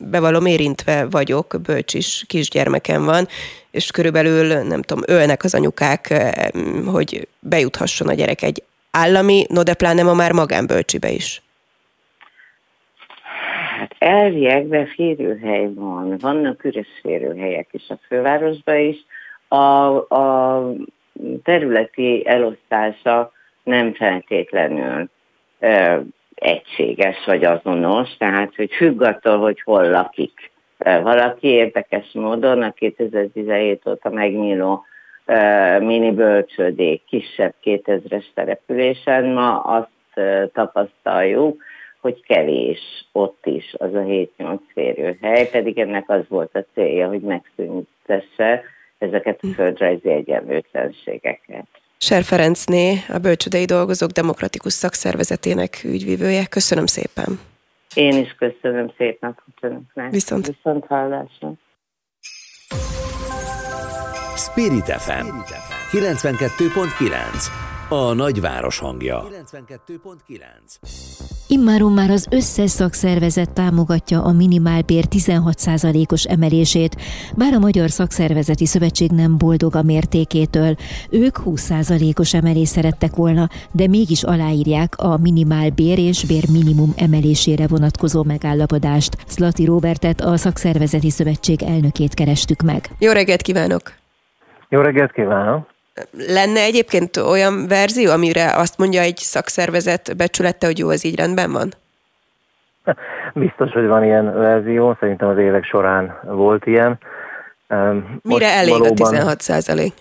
bevallom érintve vagyok, bölcs is kisgyermekem van, és körülbelül, nem tudom, ölnek az anyukák, hogy bejuthasson a gyerek egy állami, no de pláne ma már magánbölcsibe is. Hát elviekben férőhely van, vannak üres férőhelyek is a fővárosban is. A, a területi elosztása nem feltétlenül ö, egységes vagy azonos, tehát hogy függ attól, hogy hol lakik. Valaki érdekes módon a 2017 óta megnyíló mini bölcsődék kisebb 2000-es településen ma azt tapasztaljuk, hogy kevés ott is az a 7-8 férőhely, pedig ennek az volt a célja, hogy megszüntesse ezeket a földrajzi egyenlőtlenségeket. Ser Ferencné, a Bölcsödei Dolgozók Demokratikus Szakszervezetének ügyvívője. Köszönöm szépen. Én is köszönöm szépen önöknek. Viszont. Viszont hallásra. Spirit FM 92.9 a nagyváros hangja. 92.9 Immáron már az összes szakszervezet támogatja a minimálbér 16%-os emelését, bár a Magyar Szakszervezeti Szövetség nem boldog a mértékétől. Ők 20%-os emelést szerettek volna, de mégis aláírják a minimálbér és bér minimum emelésére vonatkozó megállapodást. Szlati Robertet, a Szakszervezeti Szövetség elnökét kerestük meg. Jó reggelt kívánok! Jó reggelt kívánok! Lenne egyébként olyan verzió, amire azt mondja egy szakszervezet becsülette, hogy jó, ez így rendben van? Biztos, hogy van ilyen verzió, szerintem az évek során volt ilyen. Most Mire elég valóban... a 16 százalék?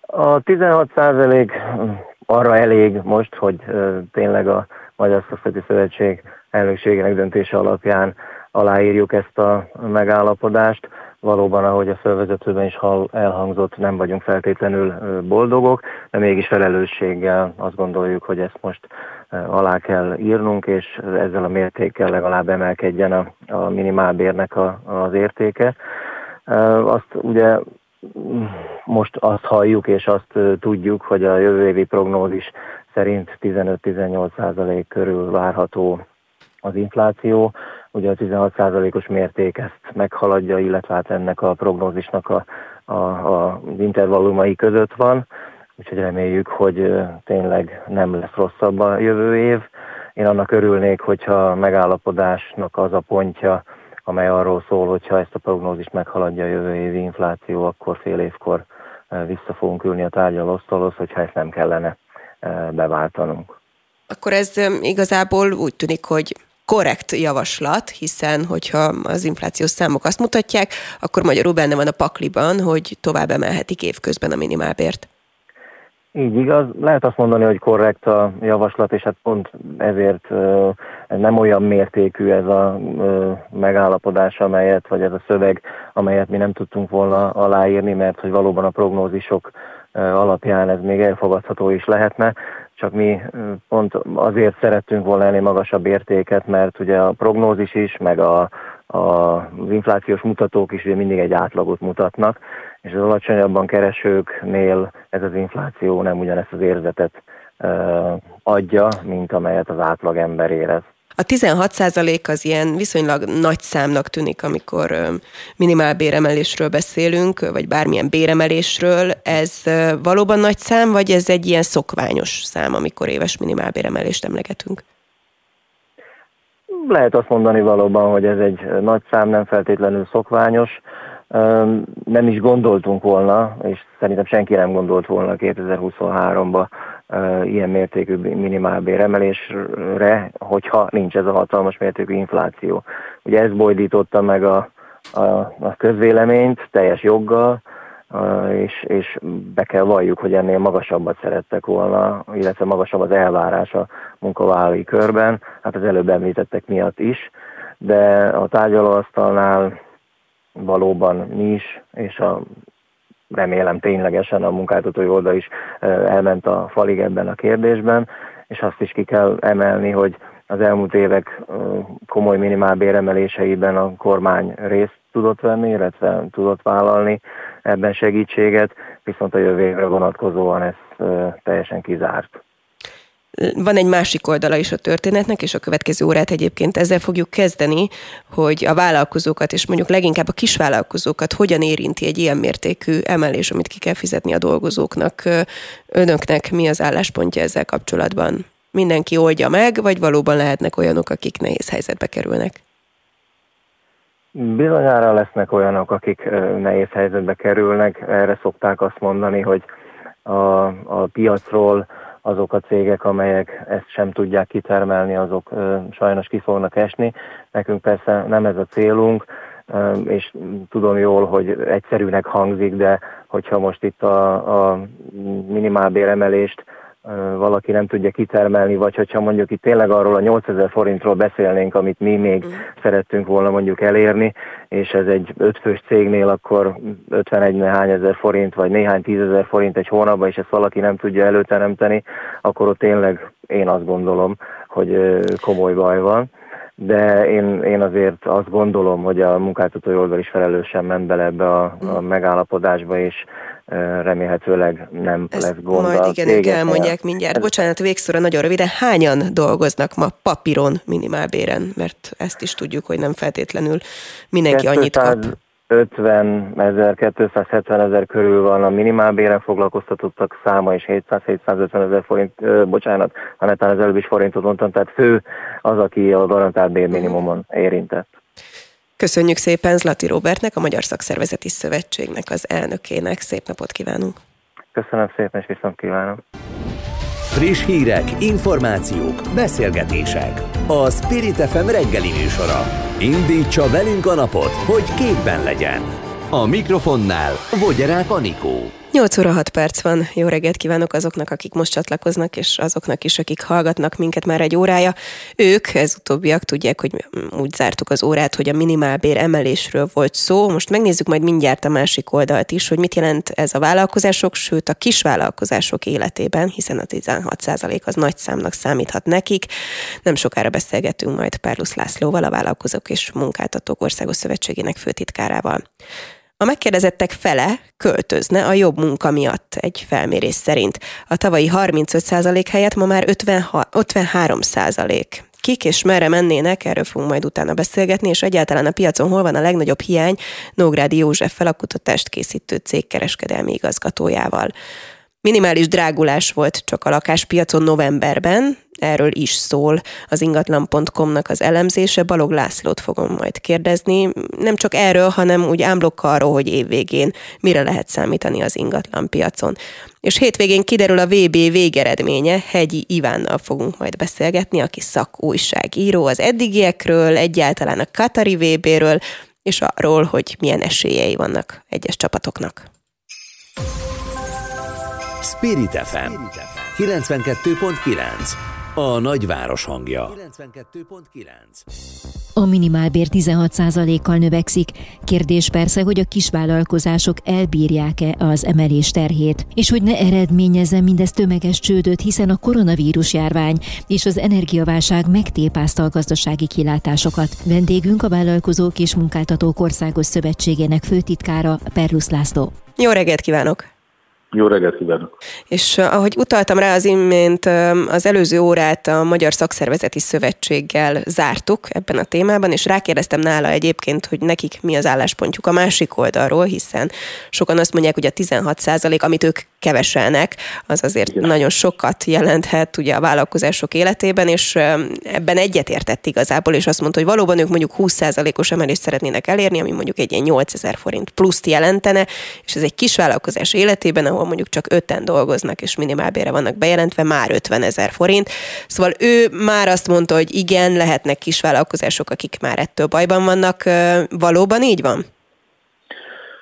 A 16 százalék arra elég most, hogy tényleg a Magyar Szakszervezeti Szövetség elnökségének döntése alapján aláírjuk ezt a megállapodást valóban, ahogy a szervezetőben is elhangzott, nem vagyunk feltétlenül boldogok, de mégis felelősséggel azt gondoljuk, hogy ezt most alá kell írnunk, és ezzel a mértékkel legalább emelkedjen a, a minimálbérnek a, az értéke. Azt ugye most azt halljuk és azt tudjuk, hogy a jövő évi prognózis szerint 15-18 százalék körül várható az infláció. Ugye a 16%-os mérték ezt meghaladja, illetve hát ennek a prognózisnak a, a, a, intervallumai között van, úgyhogy reméljük, hogy tényleg nem lesz rosszabb a jövő év. Én annak örülnék, hogyha a megállapodásnak az a pontja, amely arról szól, hogyha ezt a prognózist meghaladja a jövő évi infláció, akkor fél évkor vissza fogunk ülni a tárgyalóasztalhoz, hogyha ezt nem kellene beváltanunk. Akkor ez igazából úgy tűnik, hogy korrekt javaslat, hiszen hogyha az inflációs számok azt mutatják, akkor magyarul benne van a pakliban, hogy tovább emelhetik évközben a minimálbért. Így igaz, lehet azt mondani, hogy korrekt a javaslat, és hát pont ezért nem olyan mértékű ez a megállapodás, amelyet, vagy ez a szöveg, amelyet mi nem tudtunk volna aláírni, mert hogy valóban a prognózisok alapján ez még elfogadható is lehetne csak mi pont azért szerettünk volna ennél magasabb értéket, mert ugye a prognózis is, meg a, az inflációs mutatók is mindig egy átlagot mutatnak, és az alacsonyabban keresőknél ez az infláció nem ugyanezt az érzetet adja, mint amelyet az átlag ember érez. A 16 százalék az ilyen viszonylag nagy számnak tűnik, amikor minimál béremelésről beszélünk, vagy bármilyen béremelésről. Ez valóban nagy szám, vagy ez egy ilyen szokványos szám, amikor éves minimál béremelést emlegetünk? Lehet azt mondani valóban, hogy ez egy nagy szám, nem feltétlenül szokványos. Nem is gondoltunk volna, és szerintem senki nem gondolt volna 2023-ba ilyen mértékű minimálbéremelésre, hogyha nincs ez a hatalmas mértékű infláció. Ugye ez bojdította meg a, a, a közvéleményt teljes joggal, és, és be kell valljuk, hogy ennél magasabbat szerettek volna, illetve magasabb az elvárás a munkavállalói körben, hát az előbb említettek miatt is, de a tárgyalóasztalnál valóban mi is, és a remélem ténylegesen a munkáltatói oldal is elment a falig ebben a kérdésben, és azt is ki kell emelni, hogy az elmúlt évek komoly minimálbéremeléseiben a kormány részt tudott venni, illetve tudott vállalni ebben segítséget, viszont a jövő évre vonatkozóan ez teljesen kizárt. Van egy másik oldala is a történetnek, és a következő órát egyébként ezzel fogjuk kezdeni, hogy a vállalkozókat, és mondjuk leginkább a kisvállalkozókat hogyan érinti egy ilyen mértékű emelés, amit ki kell fizetni a dolgozóknak. Önöknek mi az álláspontja ezzel kapcsolatban? Mindenki oldja meg, vagy valóban lehetnek olyanok, akik nehéz helyzetbe kerülnek? Bizonyára lesznek olyanok, akik nehéz helyzetbe kerülnek. Erre szokták azt mondani, hogy a, a piacról azok a cégek, amelyek ezt sem tudják kitermelni, azok sajnos ki fognak esni. Nekünk persze nem ez a célunk, és tudom jól, hogy egyszerűnek hangzik, de hogyha most itt a, a minimálbéremelést valaki nem tudja kitermelni, vagy hogyha mondjuk itt tényleg arról a 8000 forintról beszélnénk, amit mi még uh-huh. szerettünk volna mondjuk elérni, és ez egy ötfős cégnél akkor 51 néhány ezer forint, vagy néhány tízezer forint egy hónapban, és ezt valaki nem tudja előteremteni, akkor ott tényleg én azt gondolom, hogy komoly baj van de én, én azért azt gondolom, hogy a munkáltatói oldal is felelősen ment bele ebbe a, a mhm. megállapodásba, és remélhetőleg nem Ezt lesz gond. Majd igen, ők elmondják mindjárt. Bocsánat, végszóra nagyon röviden, hányan dolgoznak ma papíron minimálbéren? Mert ezt is tudjuk, hogy nem feltétlenül mindenki 200, annyit kap. 50 ezer, 270 ezer körül van a minimálbéren foglalkoztatottak száma, és 700-750 ezer forint, ö, bocsánat, ha netán az előbb is forintot mondtam, tehát fő az, aki a garantált bérminimumon érintett. Köszönjük szépen Zlati Robertnek, a Magyar Szakszervezeti Szövetségnek az elnökének. Szép napot kívánunk! Köszönöm szépen, és viszont kívánom! Friss hírek, információk, beszélgetések. A Spirit FM reggeli műsora. Indítsa velünk a napot, hogy képben legyen. A mikrofonnál Vogyerák Anikó. 8 óra 6 perc van. Jó reggelt kívánok azoknak, akik most csatlakoznak, és azoknak is, akik hallgatnak minket már egy órája. Ők, ez utóbbiak tudják, hogy úgy zártuk az órát, hogy a minimálbér emelésről volt szó. Most megnézzük majd mindjárt a másik oldalt is, hogy mit jelent ez a vállalkozások, sőt a kisvállalkozások életében, hiszen a 16% az nagy számnak számíthat nekik. Nem sokára beszélgetünk majd Párlusz Lászlóval, a Vállalkozók és Munkáltatók Országos Szövetségének főtitkárával. A megkérdezettek fele költözne a jobb munka miatt egy felmérés szerint. A tavalyi 35% helyett ma már 53% kik és merre mennének, erről fogunk majd utána beszélgetni, és egyáltalán a piacon hol van a legnagyobb hiány Nógrádi József felakutatást készítő cég kereskedelmi igazgatójával. Minimális drágulás volt csak a lakáspiacon novemberben, erről is szól az ingatlan.com-nak az elemzése. Balog Lászlót fogom majd kérdezni. Nem csak erről, hanem úgy ámblok arról, hogy évvégén mire lehet számítani az ingatlan piacon. És hétvégén kiderül a VB végeredménye, Hegyi Ivánnal fogunk majd beszélgetni, aki szakújságíró az eddigiekről, egyáltalán a Katari VB-ről, és arról, hogy milyen esélyei vannak egyes csapatoknak. Spirit FM 92.9 A nagyváros hangja 92.9 A minimálbér 16%-kal növekszik. Kérdés persze, hogy a kisvállalkozások elbírják-e az emelés terhét, és hogy ne eredményezzen mindez tömeges csődöt, hiszen a koronavírus járvány és az energiaválság megtépázta a gazdasági kilátásokat. Vendégünk a Vállalkozók és Munkáltatók Országos Szövetségének főtitkára Perlusz László. Jó reggelt kívánok! Jó reggelt kívánok! És ahogy utaltam rá az imént, az előző órát a Magyar Szakszervezeti Szövetséggel zártuk ebben a témában, és rákérdeztem nála egyébként, hogy nekik mi az álláspontjuk a másik oldalról, hiszen sokan azt mondják, hogy a 16 százalék, amit ők keveselnek, az azért Igen. nagyon sokat jelenthet ugye a vállalkozások életében, és ebben egyetértett igazából, és azt mondta, hogy valóban ők mondjuk 20%-os emelést szeretnének elérni, ami mondjuk egy ilyen 8000 forint pluszt jelentene, és ez egy kis vállalkozás életében, ahol mondjuk csak öten dolgoznak, és minimálbére vannak bejelentve, már 50 ezer forint. Szóval ő már azt mondta, hogy igen, lehetnek kis vállalkozások, akik már ettől bajban vannak. Valóban így van?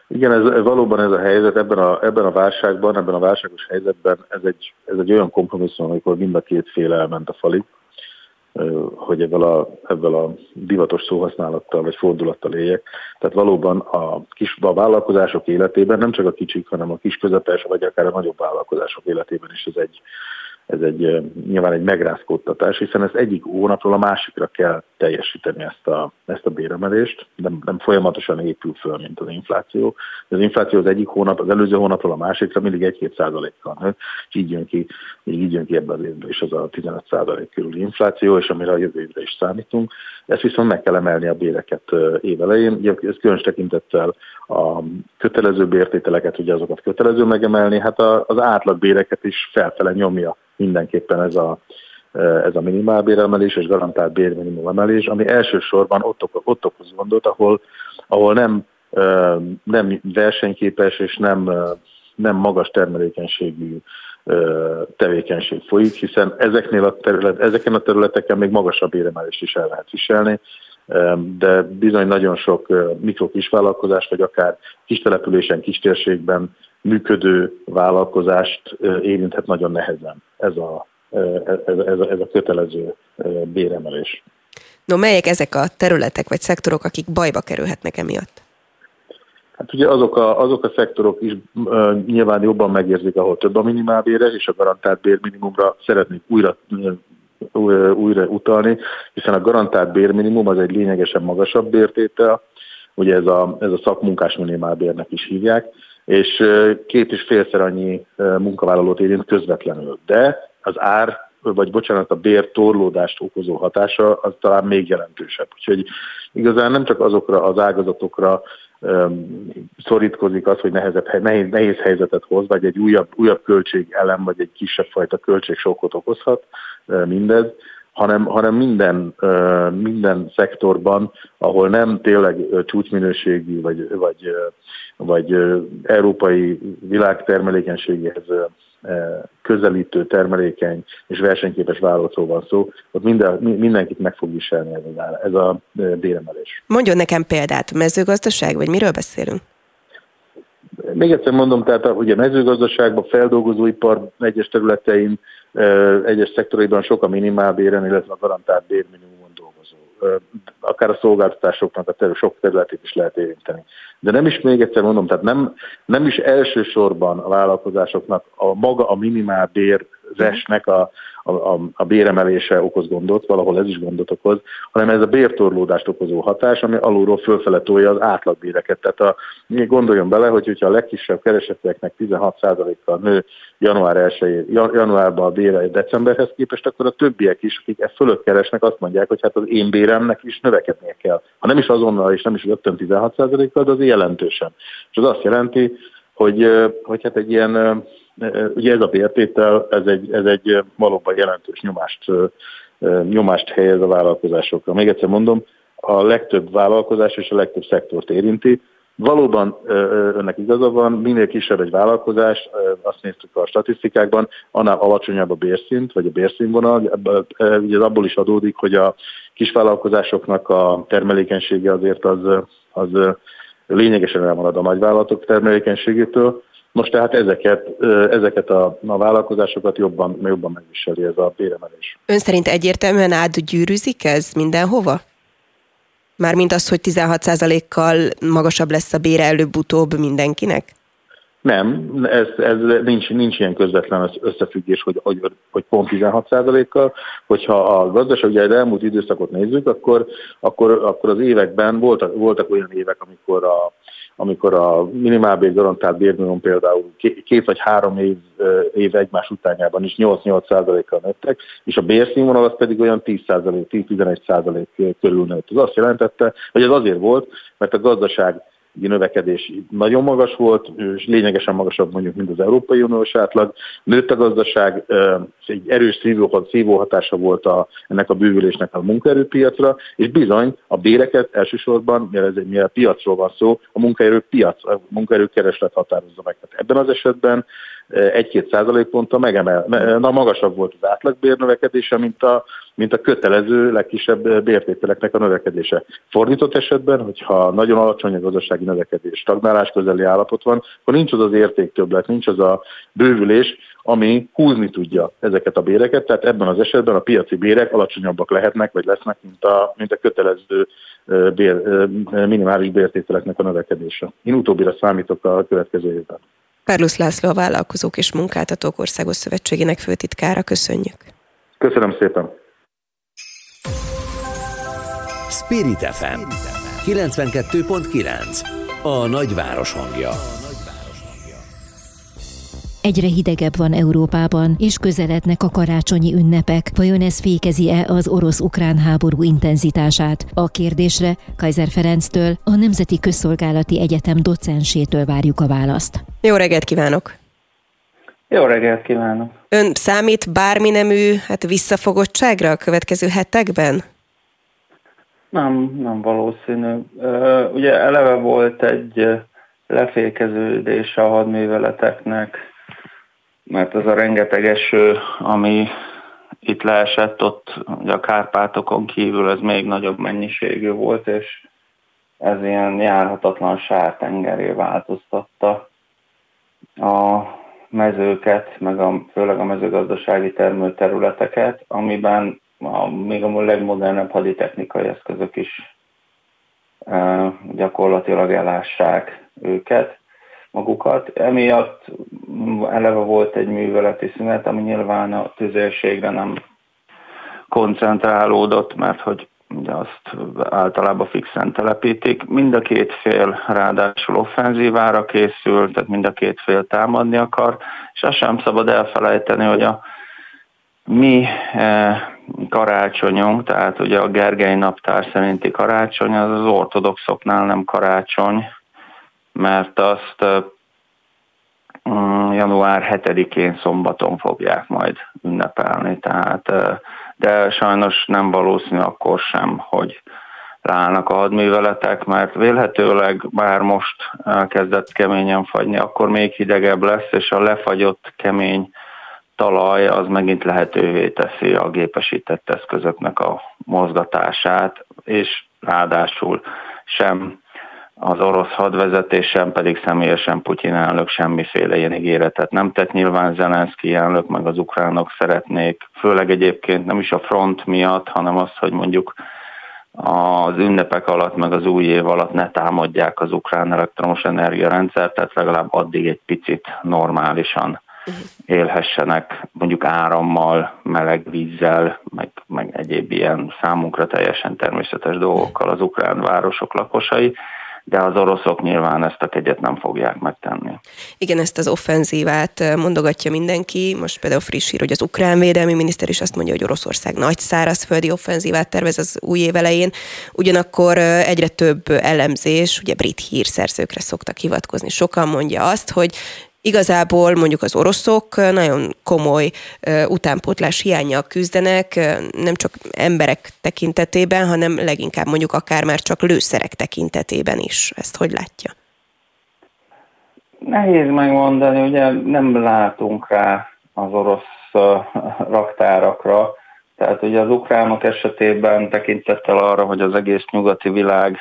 Igen, ez, valóban ez a helyzet ebben a, ebben a válságban, ebben a válságos helyzetben ez egy, ez egy olyan kompromisszum, amikor mind a két fél elment a falig, hogy ebből a, ebből a divatos szóhasználattal vagy fordulattal éljek. Tehát valóban a kis a vállalkozások életében, nem csak a kicsik, hanem a kis közepes, vagy akár a nagyobb vállalkozások életében is ez egy, ez egy nyilván egy megrázkódtatás, hiszen ez egyik hónapról a másikra kell teljesíteni ezt a, ezt a béremelést, nem, nem folyamatosan épül föl, mint az infláció. Az infláció az egyik hónap, az előző hónapról a másikra mindig 1-2 százalékkal nő, és így jön ki, így jön ki ebben az évben is az a 15 százalék körüli infláció, és amire a jövő évre is számítunk. Ezt viszont meg kell emelni a béreket évelején. Ugye ez különös tekintettel a kötelező bértételeket, ugye azokat kötelező megemelni, hát az átlagbéreket is felfele nyomja mindenképpen ez a, ez a minimálbéremelés és garantált bérminimum emelés, ami elsősorban ott, ott okoz gondot, ahol, ahol nem, nem versenyképes és nem, nem magas termelékenységű tevékenység folyik, hiszen ezeknél a terület, ezeken a területeken még magasabb béremelést is el lehet viselni, de bizony nagyon sok vállalkozás, vagy akár kis településen, kis térségben működő vállalkozást érinthet nagyon nehezen ez a, ez, ez, ez a kötelező béremelés. No, melyek ezek a területek vagy szektorok, akik bajba kerülhetnek emiatt? Hát ugye azok a, azok a szektorok is uh, nyilván jobban megérzik, ahol több a minimálbére, és a garantált bérminimumra szeretnék újra újra utalni, hiszen a garantált bérminimum az egy lényegesen magasabb bértétel, ugye ez a, ez a szakmunkás minimálbérnek is hívják, és két és félszer annyi munkavállalót érint közvetlenül. De az ár, vagy bocsánat, a bér torlódást okozó hatása az talán még jelentősebb. Úgyhogy igazán nem csak azokra az ágazatokra szorítkozik az, hogy nehezebb, nehéz, nehéz helyzetet hoz, vagy egy újabb, újabb költség elem, vagy egy kisebb fajta költség sokkot okozhat mindez, hanem, hanem minden, minden szektorban, ahol nem tényleg csúcsminőségű, vagy, vagy, vagy európai világtermelékenységéhez közelítő, termelékeny és versenyképes vállalatról van szó, ott minden, mindenkit meg fog viselni ez, a, ez a béremelés. Mondjon nekem példát, mezőgazdaság, vagy miről beszélünk? Még egyszer mondom, tehát a, ugye mezőgazdaságban, feldolgozóipar egyes területein, egyes szektoraiban sok a minimálbéren, illetve a garantált bérminimumon dolgozó. Akár a szolgáltatásoknak a terület, sok területét is lehet érinteni. De nem is még egyszer mondom, tehát nem, nem is elsősorban a vállalkozásoknak a maga a minimálbérresnek a, a, a béremelése okoz gondot, valahol ez is gondot okoz, hanem ez a bértorlódást okozó hatás, ami alulról fölfele tolja az átlagbéreket. Tehát a, gondoljon bele, hogy hogyha a legkisebb kereseteknek 16%-kal nő január 1 januárban a bére decemberhez képest, akkor a többiek is, akik ezt fölött keresnek, azt mondják, hogy hát az én béremnek is növekednie kell. Ha nem is azonnal, és nem is rögtön 16%-kal, de az jelentősen. És az azt jelenti, hogy, hogy hát egy ilyen Ugye ez a bértétel, ez egy, ez egy valóban jelentős nyomást, nyomást helyez a vállalkozásokra. Még egyszer mondom, a legtöbb vállalkozás és a legtöbb szektort érinti. Valóban önnek igaza van, minél kisebb egy vállalkozás, azt néztük a statisztikákban, annál alacsonyabb a bérszint, vagy a bérszínvonal. Ugye ez abból is adódik, hogy a kisvállalkozásoknak a termelékenysége azért az, az lényegesen elmarad a nagyvállalatok termelékenységétől, most tehát ezeket, ezeket a, a vállalkozásokat jobban, jobban megviseli ez a béremelés. Ön szerint egyértelműen átgyűrűzik ez mindenhova? Mármint az, hogy 16%-kal magasabb lesz a bére előbb-utóbb mindenkinek? Nem, ez, ez nincs, nincs ilyen közvetlen összefüggés, hogy, hogy, hogy pont 16%-kal. Hogyha a gazdaság ugye elmúlt időszakot nézzük, akkor, akkor, akkor az években voltak, voltak olyan évek, amikor a, amikor a minimálbér garantált bérnyom például két vagy három év, év egymás utánjában is 8-8%-kal nőttek, és a bérszínvonal az pedig olyan 10-11% körül nőtt. Ez azt jelentette, hogy ez azért volt, mert a gazdaság növekedés nagyon magas volt, és lényegesen magasabb mondjuk, mint az Európai Uniós átlag. Nőtt a gazdaság, egy erős szívóhatása volt a, ennek a bővülésnek a munkaerőpiacra, és bizony a béreket elsősorban, mivel ez mivel piacról van szó, a munkaerő piac, a munkaerőkereslet határozza meg. Tehát ebben az esetben egy-két százalékponttal megemel, na, magasabb volt az átlagbér növekedése, mint a, mint a kötelező legkisebb bértételeknek a növekedése. Fordított esetben, hogyha nagyon alacsony a gazdasági növekedés, stagnálás közeli állapot van, akkor nincs az az értéktöblet, nincs az a bővülés, ami húzni tudja ezeket a béreket, tehát ebben az esetben a piaci bérek alacsonyabbak lehetnek, vagy lesznek, mint a, mint a kötelező bér, minimális bértételeknek a növekedése. Én utóbbira számítok a következő évben. Perlusz László a Vállalkozók és Munkáltatók Országos Szövetségének főtitkára. Köszönjük. Köszönöm szépen. Spirit FM 92.9 A nagyváros hangja. Egyre hidegebb van Európában, és közelednek a karácsonyi ünnepek. Vajon ez fékezi-e az orosz-ukrán háború intenzitását? A kérdésre Kaiser Ferenctől, a Nemzeti Közszolgálati Egyetem docensétől várjuk a választ. Jó reggelt kívánok! Jó reggelt kívánok! Ön számít bármi nemű hát visszafogottságra a következő hetekben? Nem, nem valószínű. Ugye eleve volt egy lefékeződés a hadműveleteknek mert az a rengeteg eső, ami itt leesett, ott ugye a Kárpátokon kívül ez még nagyobb mennyiségű volt, és ez ilyen járhatatlan sártengeré változtatta a mezőket, meg a, főleg a mezőgazdasági termőterületeket, amiben a, még a legmodernebb haditechnikai eszközök is e, gyakorlatilag elássák őket magukat. Emiatt eleve volt egy műveleti szünet, ami nyilván a tüzérségre nem koncentrálódott, mert hogy ugye azt általában fixen telepítik. Mind a két fél ráadásul offenzívára készül, tehát mind a két fél támadni akar, és azt sem szabad elfelejteni, hogy a mi eh, karácsonyunk, tehát ugye a Gergely naptár szerinti karácsony, az az ortodoxoknál nem karácsony, mert azt mm, január 7-én szombaton fogják majd ünnepelni, tehát de sajnos nem valószínű akkor sem, hogy ráállnak a hadműveletek, mert vélhetőleg már most kezdett keményen fagyni, akkor még hidegebb lesz, és a lefagyott kemény talaj az megint lehetővé teszi a gépesített eszközöknek a mozgatását, és ráadásul sem az orosz hadvezetés sem pedig személyesen Putyin elnök semmiféle ilyen ígéretet nem tett. Nyilván Zelenszky elnök meg az ukránok szeretnék, főleg egyébként nem is a front miatt, hanem azt, hogy mondjuk az ünnepek alatt, meg az új év alatt ne támadják az ukrán elektromos energiarendszert, tehát legalább addig egy picit normálisan élhessenek mondjuk árammal, meleg vízzel, meg, meg egyéb ilyen számunkra teljesen természetes dolgokkal az ukrán városok lakosai de az oroszok nyilván ezt a kegyet nem fogják megtenni. Igen, ezt az offenzívát mondogatja mindenki. Most például friss hír, hogy az ukrán védelmi miniszter is azt mondja, hogy Oroszország nagy szárazföldi offenzívát tervez az új év elején. Ugyanakkor egyre több elemzés, ugye brit hírszerzőkre szoktak hivatkozni. Sokan mondja azt, hogy Igazából mondjuk az oroszok nagyon komoly utánpótlás hiányjal küzdenek, nem csak emberek tekintetében, hanem leginkább mondjuk akár már csak lőszerek tekintetében is. Ezt hogy látja? Nehéz megmondani, ugye nem látunk rá az orosz raktárakra, tehát ugye az ukránok esetében tekintettel arra, hogy az egész nyugati világ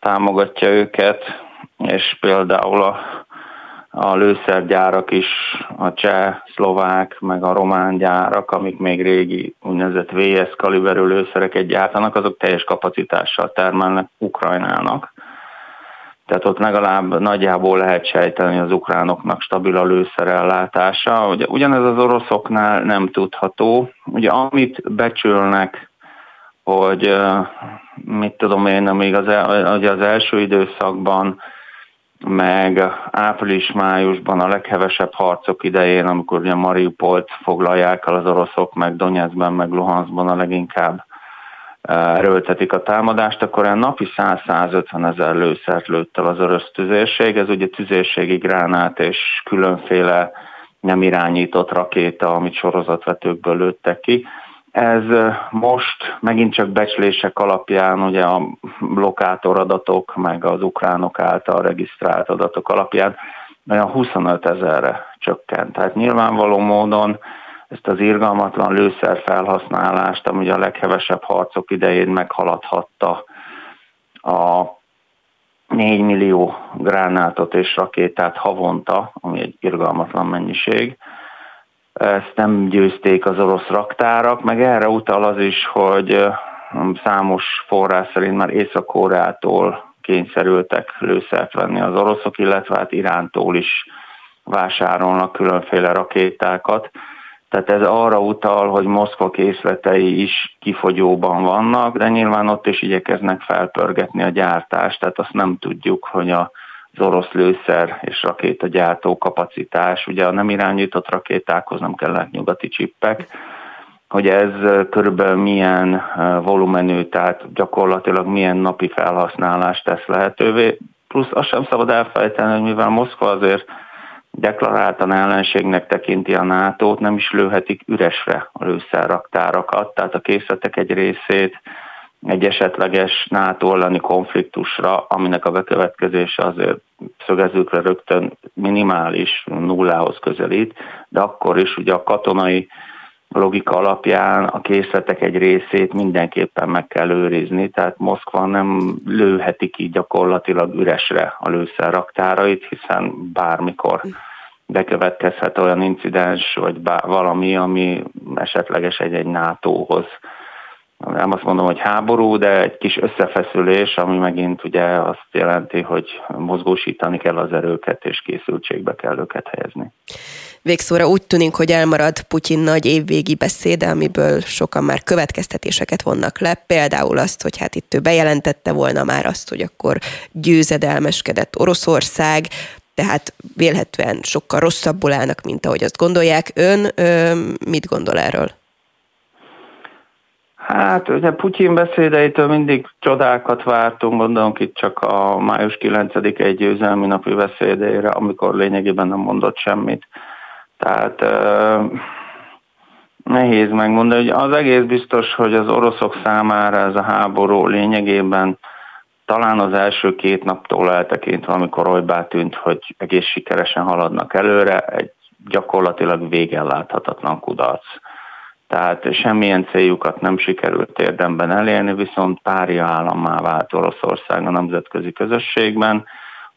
támogatja őket, és például a a lőszergyárak is, a cseh, szlovák, meg a román gyárak, amik még régi úgynevezett VS kaliberű lőszereket gyártanak, azok teljes kapacitással termelnek Ukrajnának. Tehát ott legalább nagyjából lehet sejteni az ukránoknak stabil a lőszerellátása. Ugye, ugyanez az oroszoknál nem tudható. Ugye amit becsülnek, hogy mit tudom én, amíg az, ugye az első időszakban meg április-májusban a leghevesebb harcok idején, amikor ugye Mariupolt foglalják el az oroszok, meg Donetskben, meg Luhanskban a leginkább eh, erőltetik a támadást, akkor olyan napi 100-150 ezer lőszert lőtt el az orosz tüzérség, ez ugye tüzérségi gránát és különféle nem irányított rakéta, amit sorozatvetőkből lőttek ki. Ez most megint csak becslések alapján, ugye a lokátor adatok, meg az ukránok által regisztrált adatok alapján olyan 25 ezerre csökkent. Tehát nyilvánvaló módon ezt az irgalmatlan lőszer felhasználást, ami a leghevesebb harcok idején meghaladhatta a 4 millió gránátot és rakétát havonta, ami egy irgalmatlan mennyiség, ezt nem győzték az orosz raktárak, meg erre utal az is, hogy számos forrás szerint már Észak-Koreától kényszerültek lőszert venni az oroszok, illetve hát Irántól is vásárolnak különféle rakétákat. Tehát ez arra utal, hogy Moszkva készletei is kifogyóban vannak, de nyilván ott is igyekeznek felpörgetni a gyártást, tehát azt nem tudjuk, hogy a az orosz lőszer és rakétagyártó kapacitás. Ugye a nem irányított rakétákhoz nem kellett nyugati csippek, hogy ez körülbelül milyen volumenű, tehát gyakorlatilag milyen napi felhasználást tesz lehetővé. Plusz azt sem szabad elfelejteni, hogy mivel Moszkva azért deklaráltan ellenségnek tekinti a nato nem is lőhetik üresre a lőszerraktárakat, tehát a készletek egy részét egy esetleges NATO elleni konfliktusra, aminek a bekövetkezése azért szögezzük le rögtön minimális nullához közelít, de akkor is ugye a katonai logika alapján a készletek egy részét mindenképpen meg kell őrizni, tehát Moszkva nem lőheti ki gyakorlatilag üresre a lőszerraktárait, hiszen bármikor bekövetkezhet olyan incidens, vagy valami, ami esetleges egy-egy NATO-hoz nem azt mondom, hogy háború, de egy kis összefeszülés, ami megint ugye azt jelenti, hogy mozgósítani kell az erőket, és készültségbe kell őket helyezni. Végszóra úgy tűnik, hogy elmarad Putyin nagy évvégi beszéde, amiből sokan már következtetéseket vonnak le, például azt, hogy hát itt ő bejelentette volna már azt, hogy akkor győzedelmeskedett Oroszország, tehát vélhetően sokkal rosszabbul állnak, mint ahogy azt gondolják. Ön ö, mit gondol erről? Hát ugye Putyin beszédeitől mindig csodákat vártunk, gondolom itt csak a május 9 egy győzelmi napi beszédeire, amikor lényegében nem mondott semmit. Tehát euh, nehéz megmondani, hogy az egész biztos, hogy az oroszok számára ez a háború lényegében talán az első két naptól eltekintve, amikor olybá tűnt, hogy egész sikeresen haladnak előre, egy gyakorlatilag végen láthatatlan kudarc tehát semmilyen céljukat nem sikerült érdemben elérni, viszont párja állammá vált Oroszország a nemzetközi közösségben.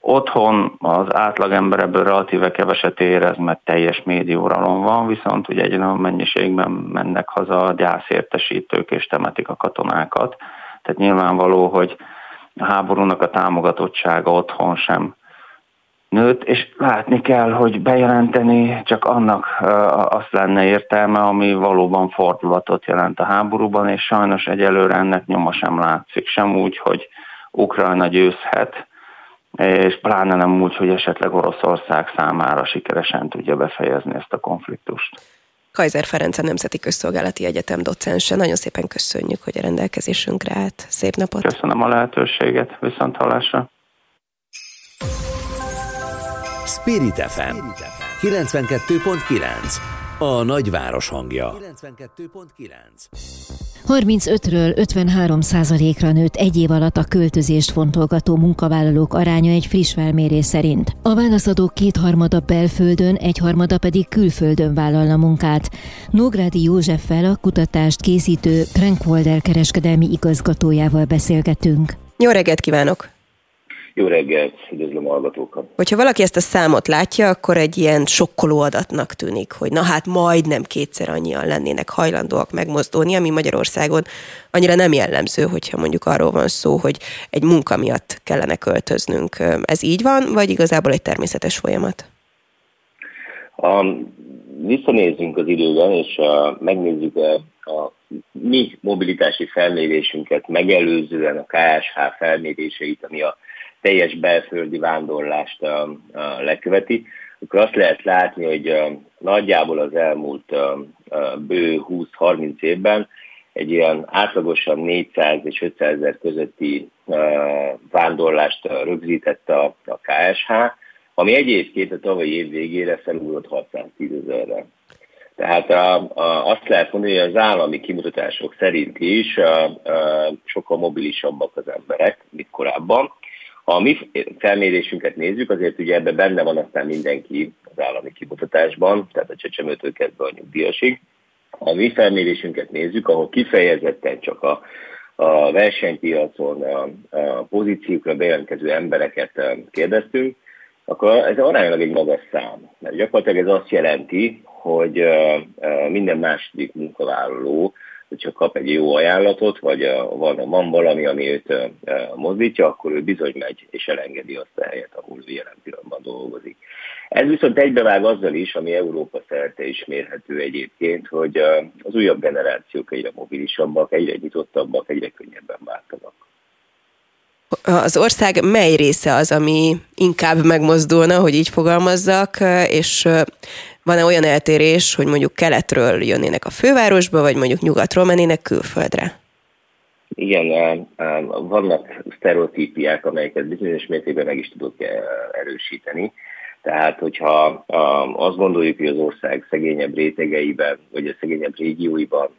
Otthon az átlagember ebből relatíve keveset érez, mert teljes médióralom van, viszont ugye egy olyan mennyiségben mennek haza a gyászértesítők és temetik a katonákat. Tehát nyilvánvaló, hogy a háborúnak a támogatottsága otthon sem nőtt, és látni kell, hogy bejelenteni csak annak azt lenne értelme, ami valóban fordulatot jelent a háborúban, és sajnos egyelőre ennek nyoma sem látszik, sem úgy, hogy Ukrajna győzhet, és pláne nem úgy, hogy esetleg Oroszország számára sikeresen tudja befejezni ezt a konfliktust. Kaiser Ferenc a Nemzeti Közszolgálati Egyetem docense. Nagyon szépen köszönjük, hogy a rendelkezésünkre állt. Szép napot! Köszönöm a lehetőséget, viszont hallásra! Spirit FM 92.9 a nagyváros hangja. 35-ről 53 százalékra nőtt egy év alatt a költözést fontolgató munkavállalók aránya egy friss felmérés szerint. A válaszadók kétharmada belföldön, egyharmada pedig külföldön vállalna munkát. Nógrádi Józseffel a kutatást készítő Crankwalder kereskedelmi igazgatójával beszélgetünk. Jó reggelt kívánok! Jó reggelt, üdvözlöm a hallgatókat. Hogyha valaki ezt a számot látja, akkor egy ilyen sokkoló adatnak tűnik, hogy na hát majdnem kétszer annyian lennének hajlandóak megmozdulni, ami Magyarországon annyira nem jellemző, hogyha mondjuk arról van szó, hogy egy munka miatt kellene költöznünk. Ez így van, vagy igazából egy természetes folyamat? Um, visszanézzünk az időben, és uh, megnézzük uh, a mi mobilitási felmérésünket megelőzően a KSH felméréseit, ami a teljes belföldi vándorlást leköveti, akkor azt lehet látni, hogy nagyjából az elmúlt bő 20-30 évben egy ilyen átlagosan 400 és 500 ezer közötti vándorlást uh, rögzített a, KSH, ami egyébként a tavalyi év végére felugrott 610 ezerre. Tehát a, a, azt lehet mondani, hogy az állami kimutatások szerint is a, a, sokkal mobilisabbak az emberek, mint korábban. Ha a mi felmérésünket nézzük, azért ugye ebben benne van aztán mindenki az állami kimutatásban, tehát a csecsemőtől kezdve a nyugdíjasig. Ha a mi felmérésünket nézzük, ahol kifejezetten csak a, a versenypiacon a, a pozíciókra bejelentkező embereket kérdeztünk, akkor ez aránylag egy magas szám. Mert gyakorlatilag ez azt jelenti, hogy minden második munkavállaló, hogyha kap egy jó ajánlatot, vagy van, van valami, ami őt mozdítja, akkor ő bizony megy és elengedi azt a helyet, ahol jelen pillanatban dolgozik. Ez viszont egybevág azzal is, ami Európa szerte is mérhető egyébként, hogy az újabb generációk egyre mobilisabbak, egyre nyitottabbak, egyre könnyebben váltanak az ország mely része az, ami inkább megmozdulna, hogy így fogalmazzak, és van-e olyan eltérés, hogy mondjuk keletről jönnének a fővárosba, vagy mondjuk nyugatról mennének külföldre? Igen, vannak sztereotípiák, amelyeket bizonyos mértékben meg is tudok erősíteni. Tehát, hogyha azt gondoljuk, hogy az ország szegényebb rétegeiben, vagy a szegényebb régióiban,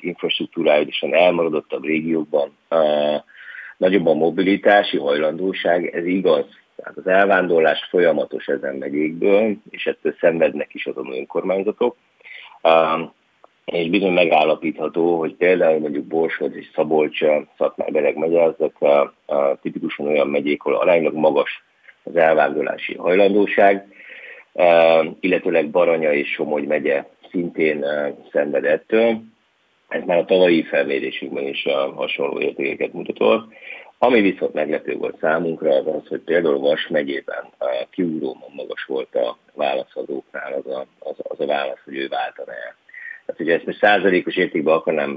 infrastruktúrálisan elmaradottabb régiókban nagyobb a mobilitási hajlandóság, ez igaz. Tehát az elvándorlás folyamatos ezen megyékből, és ettől szenvednek is azon önkormányzatok. És bizony megállapítható, hogy például mondjuk Borsod és Szabolcs, Szatmár-Bereg megye, ezek tipikusan olyan megyék, ahol aránylag magas az elvándorlási hajlandóság, illetőleg Baranya és Somogy megye szintén szenved ettől ez már a tavalyi felmérésünkben is a hasonló értékeket mutatott. Ami viszont meglepő volt számunkra, az az, hogy például Vas megyében kiugróban magas volt a válaszadóknál az a, az, az a válasz, hogy ő váltana el. Tehát, hogyha ezt most százalékos értékben akarnám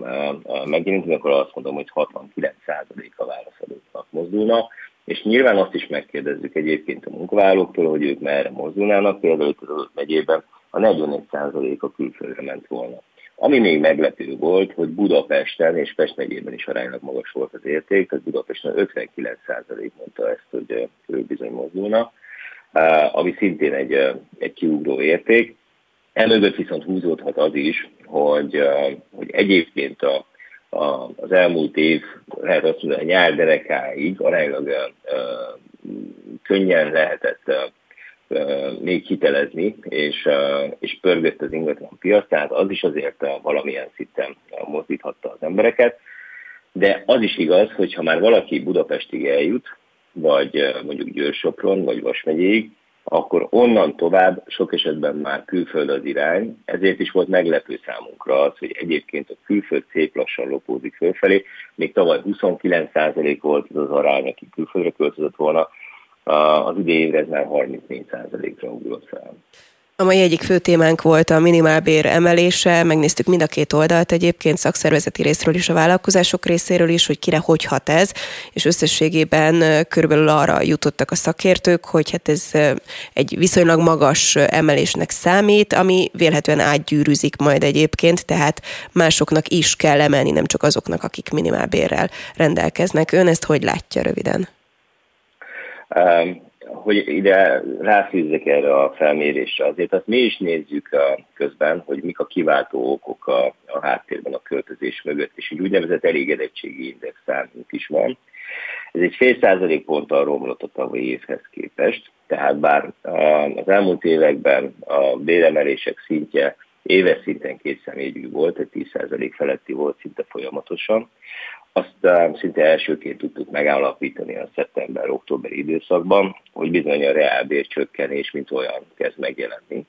megjelenteni, akkor azt mondom, hogy 69 százalék a válaszadóknak mozdulna, és nyilván azt is megkérdezzük egyébként a munkavállalóktól, hogy ők merre mozdulnának, például itt az megyében a 44 százalék a külföldre ment volna. Ami még meglepő volt, hogy Budapesten és Pest megyében is aránylag magas volt az érték, tehát Budapesten 59% mondta ezt, hogy ő bizony mozdulna, ami szintén egy, egy kiugró érték. Emögött viszont húzódhat az is, hogy, hogy egyébként a, a, az elmúlt év, lehet azt mondani, a nyár derekáig aránylag könnyen lehetett még hitelezni, és, és pörgött az ingatlan piac, tehát az is azért valamilyen szinten mozdíthatta az embereket. De az is igaz, hogy ha már valaki Budapestig eljut, vagy mondjuk Győr-Sopron, vagy Vas megyéig, akkor onnan tovább sok esetben már külföld az irány, ezért is volt meglepő számunkra az, hogy egyébként a külföld szép lassan lopózik fölfelé, még tavaly 29% volt az az arány, aki külföldre költözött volna, az idejére ez már 34%-ra ugrott fel. A mai egyik fő témánk volt a minimálbér emelése, megnéztük mind a két oldalt egyébként, szakszervezeti részről is, a vállalkozások részéről is, hogy kire hogy hat ez, és összességében körülbelül arra jutottak a szakértők, hogy hát ez egy viszonylag magas emelésnek számít, ami vélhetően átgyűrűzik majd egyébként, tehát másoknak is kell emelni, nem csak azoknak, akik minimálbérrel rendelkeznek. Ön ezt hogy látja röviden? Hogy ide ráfűzzek erre a felmérésre, azért azt mi is nézzük közben, hogy mik a kiváltó okok a, a háttérben a költözés mögött, és egy úgynevezett elégedettségi index számunk is van. Ez egy fél százalék ponttal romlott a tavalyi évhez képest, tehát bár az elmúlt években a béremelések szintje éves szinten két személyű volt, egy 10% feletti volt szinte folyamatosan, azt szinte elsőként tudtuk megállapítani a szeptember-októberi időszakban, hogy bizony a reálbér csökkenés, mint olyan kezd megjelenni.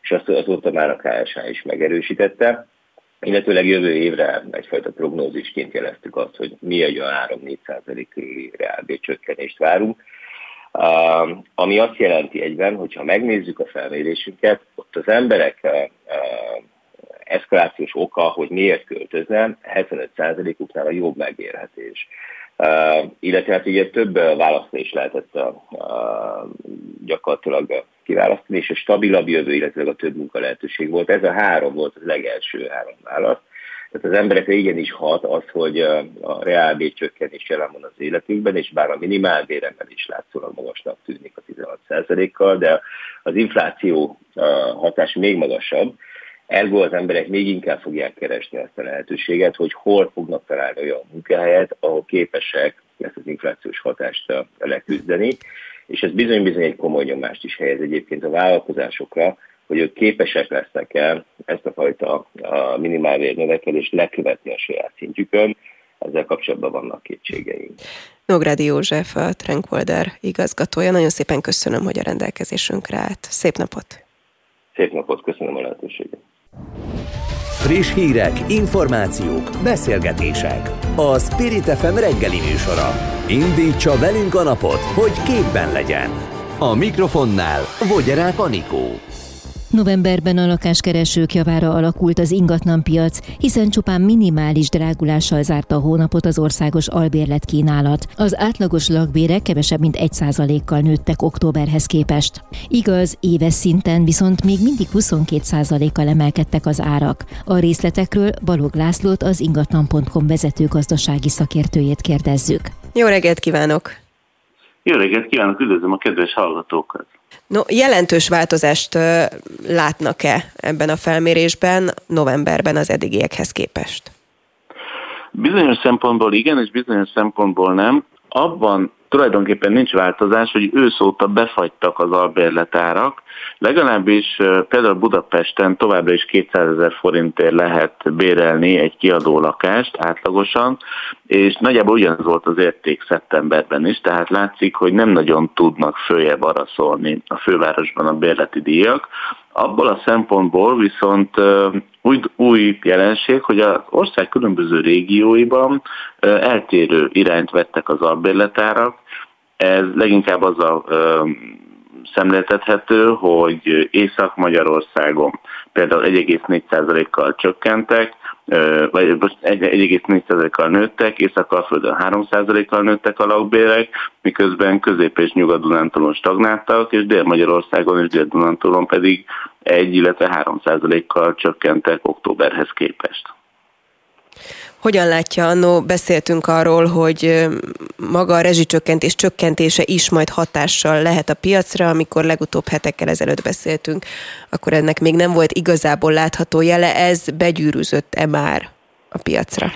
És azt azóta már a KSH is megerősítette, illetőleg jövő évre egyfajta prognózisként jeleztük azt, hogy mi egy a 3-4 körüli reálbér csökkenést várunk. Uh, ami azt jelenti egyben, hogyha megnézzük a felmérésünket, ott az emberek uh, eszkalációs oka, hogy miért költöznem, 75%-uknál a jobb megérhetés. Uh, illetve hát ugye több választás is lehetett a, a, gyakorlatilag kiválasztani, és a stabilabb jövő, illetve a több munka lehetőség volt. Ez a három volt az legelső három válasz. Tehát az emberekre igenis hat az, hogy a reálbér csökkenés jelen van az életükben, és bár a minimálbéremben is látszólag magasnak tűnik a 16%-kal, de az infláció hatás még magasabb, Ergo az emberek még inkább fogják keresni ezt a lehetőséget, hogy hol fognak találni olyan munkahelyet, ahol képesek ezt az inflációs hatást leküzdeni, és ez bizony-bizony egy komoly nyomást is helyez egyébként a vállalkozásokra, hogy ők képesek lesznek el ezt a fajta a minimálbér növekedést lekövetni a saját szintjükön, ezzel kapcsolatban vannak kétségeink. Nógrádi József, a Tranquilder igazgatója. Nagyon szépen köszönöm, hogy a rendelkezésünkre állt. Szép napot! Szép napot, köszönöm a! Friss hírek, információk, beszélgetések. A Spirit FM reggeli műsora. Indítsa velünk a napot, hogy képben legyen. A mikrofonnál Vogyerák Anikó. Novemberben a lakáskeresők javára alakult az ingatlanpiac, hiszen csupán minimális drágulással zárta a hónapot az országos albérlet kínálat. Az átlagos lakbérek kevesebb mint 1%-kal nőttek októberhez képest. Igaz, éves szinten viszont még mindig 22%-kal emelkedtek az árak. A részletekről Balog Lászlót az ingatlan.com vezető gazdasági szakértőjét kérdezzük. Jó reggelt kívánok! Jó reggelt kívánok, üdvözlöm a kedves hallgatókat! No, jelentős változást látnak-e ebben a felmérésben novemberben az eddigiekhez képest? Bizonyos szempontból igen, és bizonyos szempontból nem. Abban tulajdonképpen nincs változás, hogy ősz óta befagytak az albérletárak, legalábbis például Budapesten továbbra is 200 ezer forintért lehet bérelni egy kiadó lakást átlagosan, és nagyjából ugyanaz volt az érték szeptemberben is, tehát látszik, hogy nem nagyon tudnak följebb araszolni a fővárosban a bérleti díjak. Abból a szempontból viszont új, új jelenség, hogy az ország különböző régióiban eltérő irányt vettek az albérletárak. Ez leginkább az a szemléltethető, hogy Észak-Magyarországon például 1,4%-kal csökkentek, vagy 1,4%-kal nőttek, Észak-Alföldön 3%-kal nőttek a lakbérek, miközben Közép- és Nyugat-Dunántúlon stagnáltak, és Dél-Magyarországon és Dél-Dunántúlon pedig 1, illetve 3%-kal csökkentek októberhez képest. Hogyan látja, annó beszéltünk arról, hogy maga a rezsicsökkentés csökkentése is majd hatással lehet a piacra, amikor legutóbb hetekkel ezelőtt beszéltünk, akkor ennek még nem volt igazából látható jele, ez begyűrűzött-e már a piacra?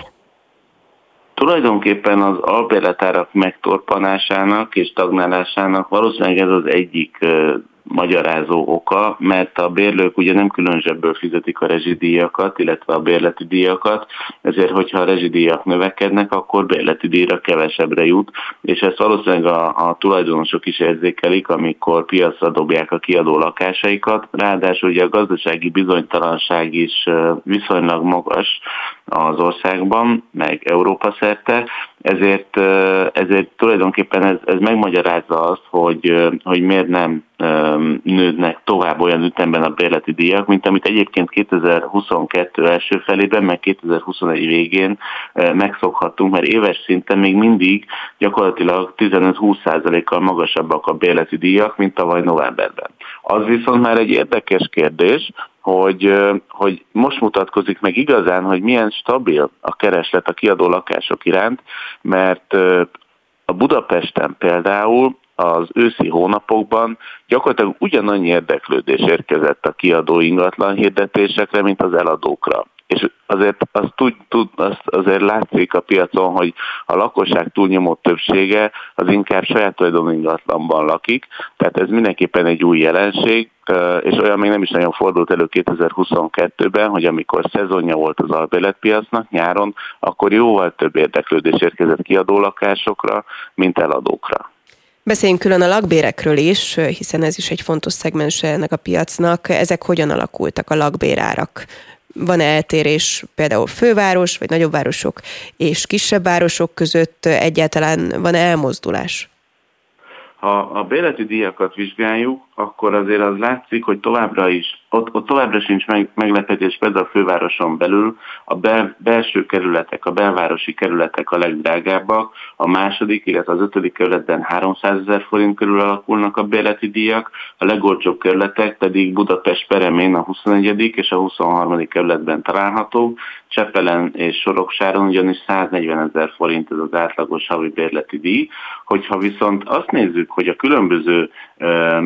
Tulajdonképpen az albérletárak megtorpanásának és stagnálásának valószínűleg ez az egyik magyarázó oka, mert a bérlők ugye nem külön zsebből fizetik a rezsidíjakat, illetve a bérleti díjakat, ezért hogyha a rezsidíjak növekednek, akkor bérleti díjra kevesebbre jut, és ezt valószínűleg a, a tulajdonosok is érzékelik, amikor piacra dobják a kiadó lakásaikat. Ráadásul ugye a gazdasági bizonytalanság is viszonylag magas az országban, meg Európa szerte, ezért, ezért tulajdonképpen ez, ez megmagyarázza azt, hogy, hogy miért nem nődnek tovább olyan ütemben a bérleti díjak, mint amit egyébként 2022 első felében, meg 2021 végén megszokhattunk, mert éves szinten még mindig gyakorlatilag 15-20%-kal magasabbak a bérleti díjak, mint tavaly novemberben. Az viszont már egy érdekes kérdés, hogy, hogy most mutatkozik meg igazán, hogy milyen stabil a kereslet a kiadó lakások iránt, mert a Budapesten például az őszi hónapokban gyakorlatilag ugyanannyi érdeklődés érkezett a kiadó ingatlan hirdetésekre, mint az eladókra. És azért azt, tud, tud, azt azért látszik a piacon, hogy a lakosság túlnyomó többsége az inkább saját tulajdon ingatlanban lakik, tehát ez mindenképpen egy új jelenség, és olyan még nem is nagyon fordult elő 2022-ben, hogy amikor szezonja volt az albérletpiacnak nyáron, akkor jóval több érdeklődés érkezett kiadó lakásokra, mint eladókra. Beszéljünk külön a lakbérekről is, hiszen ez is egy fontos szegmens ennek a piacnak. Ezek hogyan alakultak a lakbérárak? Van-e eltérés például főváros, vagy nagyobb városok és kisebb városok között? Egyáltalán van-e elmozdulás? Ha a bérleti díjakat vizsgáljuk, akkor azért az látszik, hogy továbbra is, ott, ott továbbra sincs meg, meglepetés, például a fővároson belül a bel, belső kerületek, a belvárosi kerületek a legdrágábbak, a második, illetve az ötödik kerületben 300 ezer forint körül alakulnak a bérleti díjak, a legolcsóbb kerületek pedig Budapest Peremén a 21. és a 23. kerületben találhatók, Csepelen és Soroksáron ugyanis 140 ezer forint ez az átlagos havi bérleti díj. Hogyha viszont azt nézzük, hogy a különböző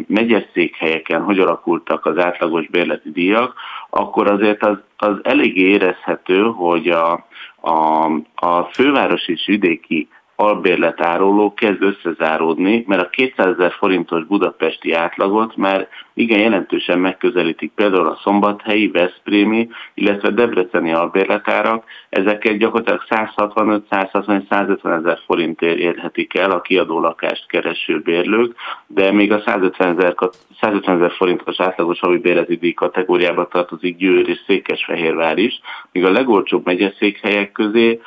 megyes székhelyeken hogy alakultak az átlagos bérleti díjak, akkor azért az, az elég érezhető, hogy a, a, a főváros és vidéki albérletáróló kezd összezáródni, mert a 200 ezer forintos budapesti átlagot már igen jelentősen megközelítik például a szombathelyi, veszprémi, illetve debreceni albérletárak. Ezeket gyakorlatilag 165-160-150 ezer forintért érhetik el a kiadó lakást kereső bérlők, de még a 150 ezer, 150 ezer forintos átlagos havi bérleti díj kategóriába tartozik Győr és Székesfehérvár is, míg a legolcsóbb megyeszékhelyek közé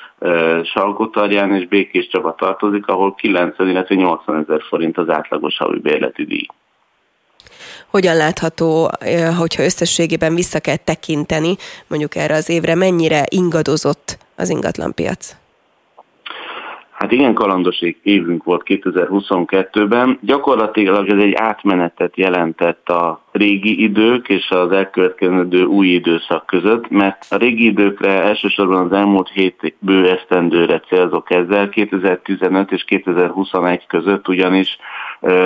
Salgotarján és Békés Csaba tartozik, ahol 90, illetve 80 ezer forint az átlagos havi bérleti díj hogyan látható, hogyha összességében vissza kell tekinteni, mondjuk erre az évre, mennyire ingadozott az ingatlanpiac? Hát igen, kalandos évünk volt 2022-ben. Gyakorlatilag ez egy átmenetet jelentett a régi idők és az elkövetkező új időszak között, mert a régi időkre elsősorban az elmúlt hét bő esztendőre célzok ezzel, 2015 és 2021 között ugyanis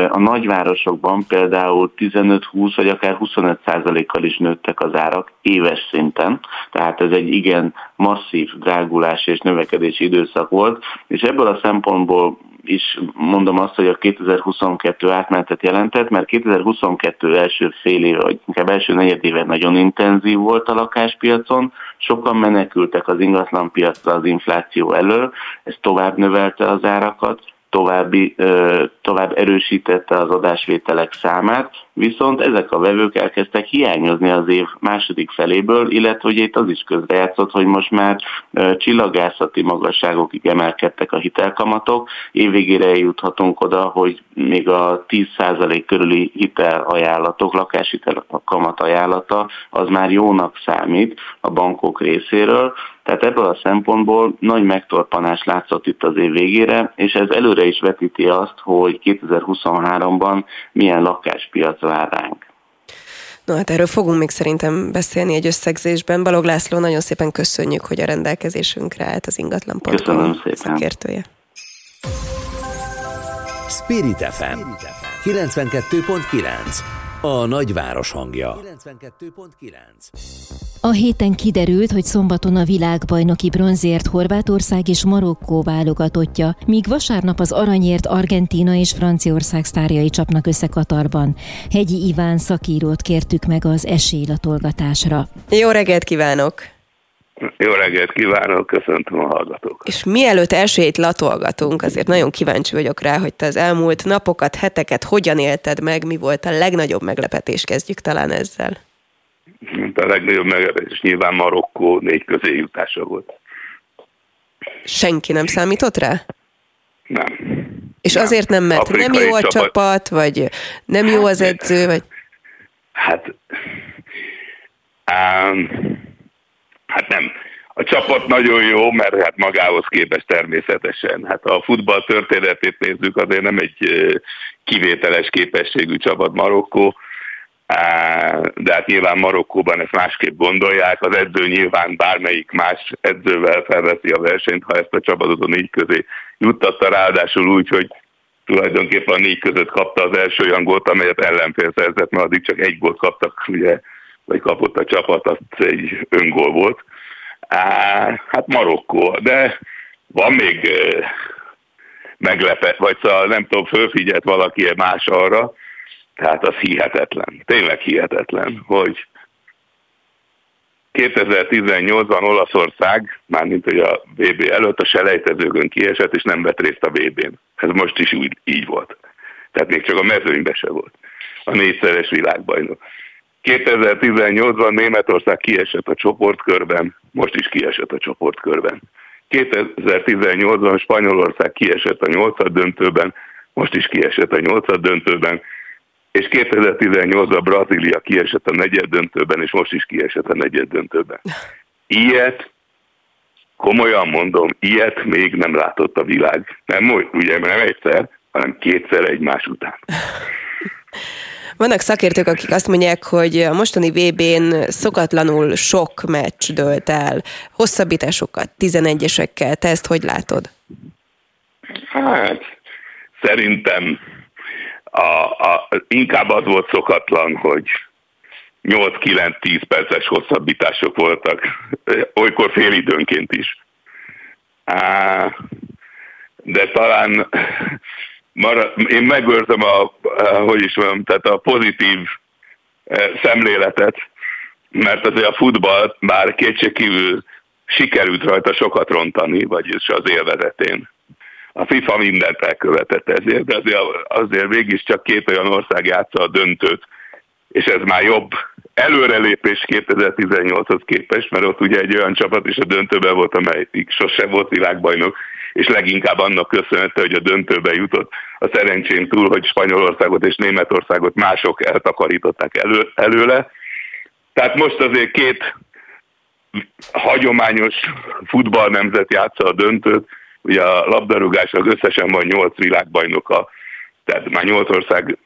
a nagyvárosokban például 15-20 vagy akár 25 százalékkal is nőttek az árak éves szinten, tehát ez egy igen masszív drágulás és növekedési időszak volt, és ebből a szempontból is mondom azt, hogy a 2022 átmenetet jelentett, mert 2022 első fél éve, vagy inkább első negyedéve nagyon intenzív volt a lakáspiacon, sokan menekültek az ingatlanpiacra az infláció elől, ez tovább növelte az árakat, további, tovább erősítette az adásvételek számát, viszont ezek a vevők elkezdtek hiányozni az év második feléből, illetve hogy itt az is közrejátszott, hogy most már csillagászati magasságokig emelkedtek a hitelkamatok. Évvégére eljuthatunk oda, hogy még a 10% körüli hitelajánlatok, lakáshitel kamat ajánlata, az már jónak számít a bankok részéről, tehát ebből a szempontból nagy megtorpanás látszott itt az év végére, és ez előre is vetíti azt, hogy 2023-ban milyen lakáspiac vár ránk. No hát erről fogunk még szerintem beszélni egy összegzésben. Balog László, nagyon szépen köszönjük, hogy a rendelkezésünkre állt az ingatlan.com szakértője. Spirit FM 92.9 a nagyváros hangja. 92.9. A héten kiderült, hogy szombaton a világbajnoki bronzért Horvátország és Marokkó válogatottja, míg vasárnap az aranyért Argentína és Franciaország sztárjai csapnak össze Katarban. Hegyi Iván szakírót kértük meg az esélylatolgatásra. Jó reggelt kívánok! Jó reggelt kívánok, köszöntöm a hallgatókat. És mielőtt elsőjét latolgatunk, azért nagyon kíváncsi vagyok rá, hogy te az elmúlt napokat, heteket hogyan élted meg, mi volt a legnagyobb meglepetés, kezdjük talán ezzel. A legnagyobb meglepetés nyilván Marokkó négy közé jutása volt. Senki nem számított rá? Nem. És nem. azért nem, mert Afrikai nem jó a csapat, csapat, vagy nem jó az edző, vagy... Hát... Um, Hát nem. A csapat nagyon jó, mert hát magához képest természetesen. Hát a futball történetét nézzük, azért nem egy kivételes képességű csapat Marokkó, de hát nyilván Marokkóban ezt másképp gondolják. Az edző nyilván bármelyik más edzővel felveszi a versenyt, ha ezt a csapatot a négy közé juttatta, ráadásul úgy, hogy tulajdonképpen a négy között kapta az első olyan gólt, amelyet ellenfél szerzett, mert addig csak egy gólt kaptak ugye vagy kapott a csapat, az egy öngól volt. Hát Marokkó, de van még meglepet, vagy szóval nem tudom, fölfigyelt valaki más arra, Tehát az hihetetlen, tényleg hihetetlen, hogy 2018-ban Olaszország, mármint hogy a VB előtt a selejtezőkön kiesett, és nem vett részt a VB-n. Ez most is úgy, így volt. Tehát még csak a mezőnybe se volt. A négyszeres világbajnok. 2018-ban Németország kiesett a csoportkörben, most is kiesett a csoportkörben. 2018-ban Spanyolország kiesett a nyolcad döntőben, most is kiesett a nyolcad döntőben, és 2018-ban Brazília kiesett a negyed döntőben, és most is kiesett a negyed döntőben. Ilyet, komolyan mondom, ilyet még nem látott a világ. Nem, ugye nem egyszer, hanem kétszer egymás után. Vannak szakértők, akik azt mondják, hogy a mostani VB-n szokatlanul sok meccs dőlt el, hosszabbításokat, 11-esekkel. Te ezt hogy látod? Hát, szerintem a, a, inkább az volt szokatlan, hogy 8-9-10 perces hosszabbítások voltak, [LAUGHS] olykor fél időnként is. Á, de talán marad, én megőrzöm a, hogy is mondjam, tehát a pozitív e, szemléletet, mert azért a futball bár kétségkívül sikerült rajta sokat rontani, vagyis az élvezetén. A FIFA mindent elkövetett ezért, de azért, azért végig csak két olyan ország játsza a döntőt, és ez már jobb előrelépés 2018-hoz képest, mert ott ugye egy olyan csapat is a döntőben volt, amelyik sose volt világbajnok, és leginkább annak köszönhető, hogy a döntőbe jutott. A szerencsém túl, hogy Spanyolországot és Németországot mások eltakarították elő, előle. Tehát most azért két hagyományos futballnemzet játsza a döntőt, ugye a labdarúgásnak összesen van nyolc világbajnoka, tehát már nyolc ország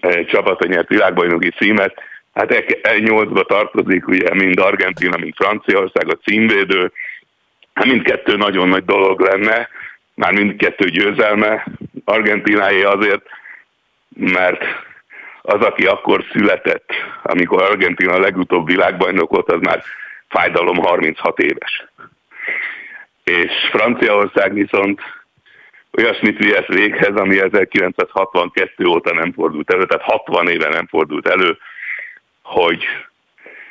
eh, csapata nyert világbajnoki címet, hát e, e nyolcba tartozik ugye mind Argentina, mind Franciaország, a címvédő, Hát mindkettő nagyon nagy dolog lenne, már mindkettő győzelme. Argentináé azért, mert az, aki akkor született, amikor Argentina a legutóbb világbajnok volt, az már fájdalom 36 éves. És Franciaország viszont olyasmit vihet véghez, ami 1962 óta nem fordult elő, tehát 60 éve nem fordult elő, hogy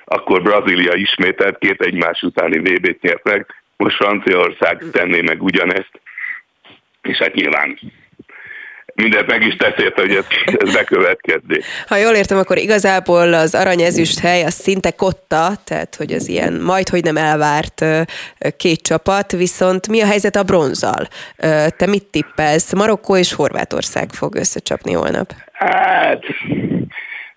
akkor Brazília ismételt két egymás utáni VB-t nyert meg, most Franciaország tenné meg ugyanezt, és hát nyilván mindent meg is tesz érte, hogy ez, ez bekövetkezzék. Ha jól értem, akkor igazából az aranyezüst hely az szinte kotta, tehát hogy az ilyen majd, hogy nem elvárt két csapat, viszont mi a helyzet a bronzal? Te mit tippelsz? Marokkó és Horvátország fog összecsapni holnap. Hát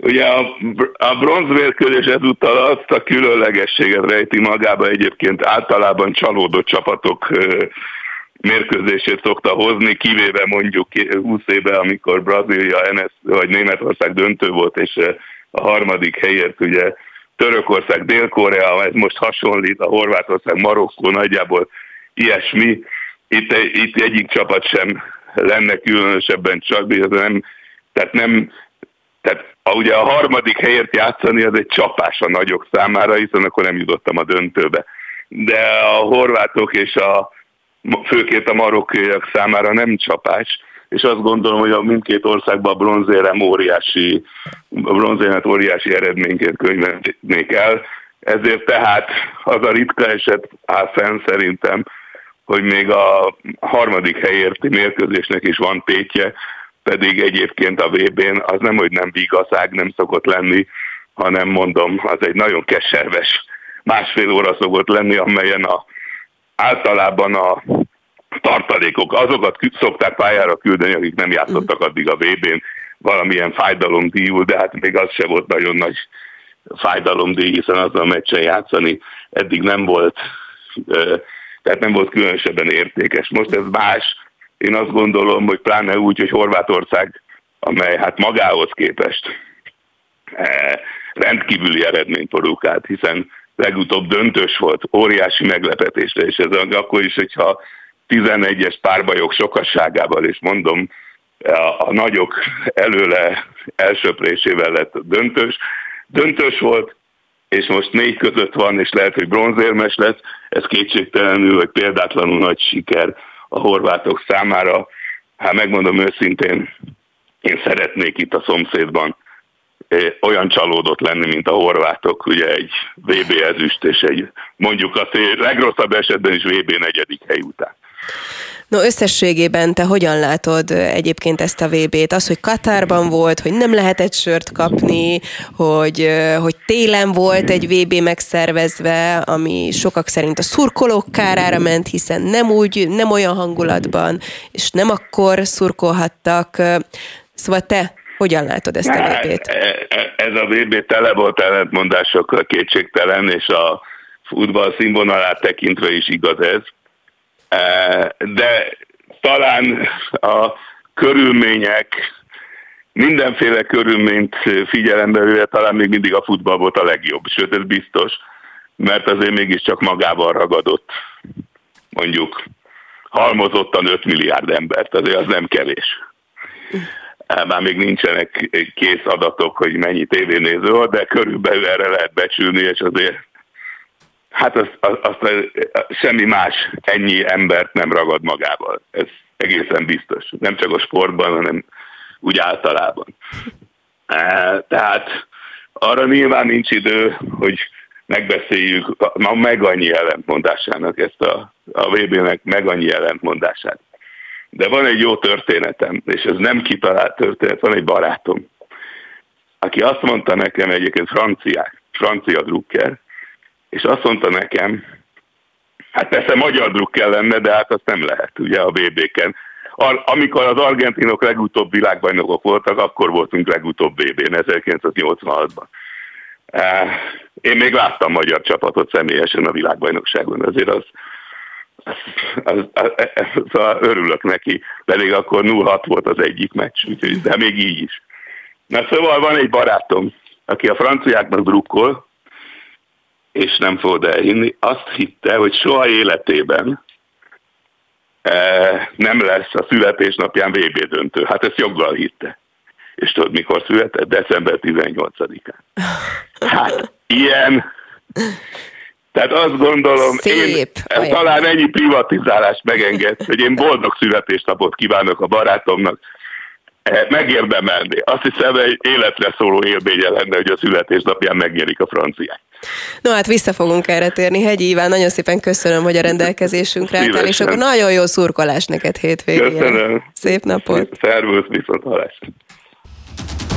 Ugye a, a bronzmérkőzés ezúttal azt a különlegességet rejti magába egyébként általában csalódott csapatok mérkőzését szokta hozni, kivéve mondjuk 20 éve, amikor Brazília, NS, vagy Németország döntő volt, és a harmadik helyért ugye Törökország, Dél-Korea, ez most hasonlít, a Horvátország, Marokkó nagyjából ilyesmi. Itt, itt egyik csapat sem lenne különösebben csak, nem, tehát nem tehát a, ugye a harmadik helyért játszani az egy csapás a nagyok számára, hiszen akkor nem jutottam a döntőbe. De a horvátok és a főként a marokkaiak számára nem csapás, és azt gondolom, hogy a mindkét országban a bronzérem óriási, a bronzéremet óriási eredményként könyvelnék el, ezért tehát az a ritka eset áll fenn szerintem, hogy még a harmadik helyérti mérkőzésnek is van tétje, pedig egyébként a VB-n az nem, hogy nem vigaszág nem szokott lenni, hanem mondom, az egy nagyon keserves másfél óra szokott lenni, amelyen a, általában a tartalékok, azokat szokták pályára küldeni, akik nem játszottak addig a VB-n, valamilyen fájdalomdíjul, de hát még az se volt nagyon nagy fájdalomdíj, hiszen az a meccsen játszani eddig nem volt, tehát nem volt különösebben értékes. Most ez más, én azt gondolom, hogy pláne úgy, hogy Horvátország, amely hát magához képest eh, rendkívüli eredményt produkált, hiszen legutóbb döntős volt, óriási meglepetésre, és ez akkor is, hogyha 11-es párbajok sokasságával, és mondom, a, nagyok előle elsöprésével lett döntős. Döntős volt, és most négy között van, és lehet, hogy bronzérmes lesz, ez kétségtelenül, hogy példátlanul nagy siker a horvátok számára. Hát megmondom őszintén, én szeretnék itt a szomszédban olyan csalódott lenni, mint a horvátok, ugye egy VB ezüst és egy mondjuk a legrosszabb esetben is VB negyedik hely után. No összességében te hogyan látod egyébként ezt a VB-t? Az, hogy Katárban volt, hogy nem lehetett sört kapni, hogy, hogy télen volt egy VB megszervezve, ami sokak szerint a szurkolók kárára ment, hiszen nem úgy, nem olyan hangulatban, és nem akkor szurkolhattak. Szóval te hogyan látod ezt a VB-t? E, e, ez a VB tele volt ellentmondásokkal kétségtelen, és a futball színvonalát tekintve is igaz ez. De talán a körülmények, mindenféle körülményt figyelembe véve talán még mindig a futball volt a legjobb, sőt ez biztos, mert azért mégiscsak magával ragadott, mondjuk halmozottan 5 milliárd embert, azért az nem kevés. Már még nincsenek kész adatok, hogy mennyi tévénéző van, de körülbelül erre lehet becsülni, és azért hát azt, azt, azt semmi más ennyi embert nem ragad magával. Ez egészen biztos. Nem csak a sportban, hanem úgy általában. Tehát arra nyilván nincs idő, hogy megbeszéljük ma meg annyi ellentmondásának ezt a, a VB-nek meg annyi ellentmondását. De van egy jó történetem, és ez nem kitalált történet, van egy barátom, aki azt mondta nekem egyébként franciák, francia drukker, és azt mondta nekem, hát persze magyar drukker lenne, de hát azt nem lehet ugye a VB-ken. Amikor az argentinok legutóbb világbajnokok voltak, akkor voltunk legutóbb VB-n 1986-ban. Én még láttam magyar csapatot személyesen a világbajnokságon, azért az, az, az, az, az, szóval örülök neki, pedig akkor 0-6 volt az egyik meccs, úgyhogy, de még így is. Na szóval van egy barátom, aki a franciáknak drukkol, és nem fogod elhinni, azt hitte, hogy soha életében e, nem lesz a születésnapján VB döntő. Hát ezt joggal hitte. És tudod, mikor született? December 18-án. Hát, ilyen tehát azt gondolom, Szép. én talán ennyi privatizálást megenged, hogy én boldog születésnapot kívánok a barátomnak, megérdemelni. Azt hiszem, egy életre szóló élménye lenne, hogy a születésnapján megnyerik a franciák. No hát vissza fogunk erre térni. Hegyi Iván, nagyon szépen köszönöm, hogy a rendelkezésünkre álltál, és akkor nagyon jó szurkolás neked hétvégén. Köszönöm. Szép napot. Szervusz, viszont hallás.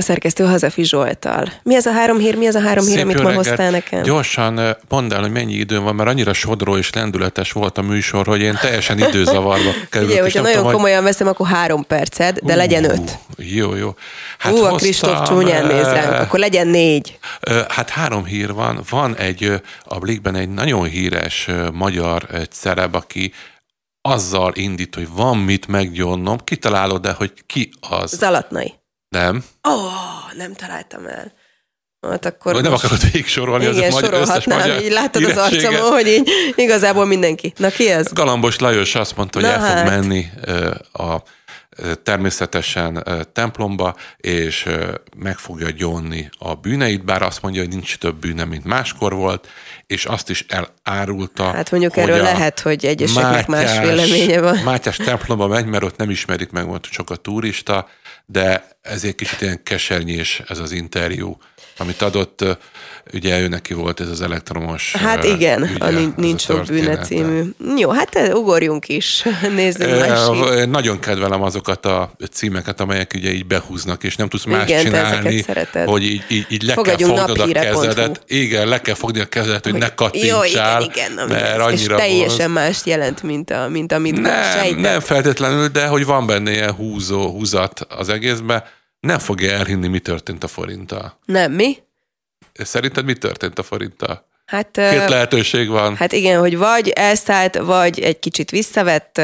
a szerkesztő Hazafi Zsoltal. Mi az a három hír, mi az a három Szép hír, amit ma hoztál nekem? Gyorsan mondd el, hogy mennyi időm van, mert annyira sodró és lendületes volt a műsor, hogy én teljesen [LAUGHS] időzavarba kerülök. Ugye, hogyha nagyon tudom, komolyan veszem, akkor három perced, de uh, legyen öt. Jó, jó. Hát Hú, a Kristóf csúnyán néz ránk, akkor legyen négy. Hát három hír van. Van egy, a Blikben egy nagyon híres magyar szerep, aki azzal indít, hogy van mit meggyónnom, kitalálod de hogy ki az? Zalatnai. Nem. Ó, oh, nem találtam el. Hát akkor Vagy nem akarod végig sorolni Igen, az sorolhatnám, így látod az arcomon, hogy így igazából mindenki. Na ki ez? Galambos Lajos azt mondta, hogy Na el hát. fog menni a természetesen templomba, és meg fogja gyónni a bűneit, bár azt mondja, hogy nincs több bűne, mint máskor volt, és azt is elárulta. Hát mondjuk erről lehet, hogy egyeseknek Mátyás, más véleménye van. Mátyás templomba megy, mert ott nem ismerik meg, volt csak a turista, de ezért kicsit ilyen kesernyés ez az interjú, amit adott, ugye ő neki volt ez az elektromos Hát igen, ügye, a Nincs sok bűne című. Jó, hát ugorjunk is, [LAUGHS] nézzük másik. Nagyon kedvelem azokat a címeket, amelyek ugye így behúznak, és nem tudsz más igen, csinálni, hogy így, így, így le Fogadjunk kell fognod a kezedet. Igen, le kell fogni a kezedet, hogy, hogy ne kattintsál. Jó, igen, igen, mert annyira és teljesen más jelent, mint, a, mint amit nem, nem feltétlenül, de hogy van benne ilyen húzó, húzat az egészben, nem fogja elhinni, mi történt a forinttal. Nem, mi? Szerinted mi történt a forinttal? Hát, Két lehetőség van. Hát igen, hogy vagy elszállt, vagy egy kicsit visszavett.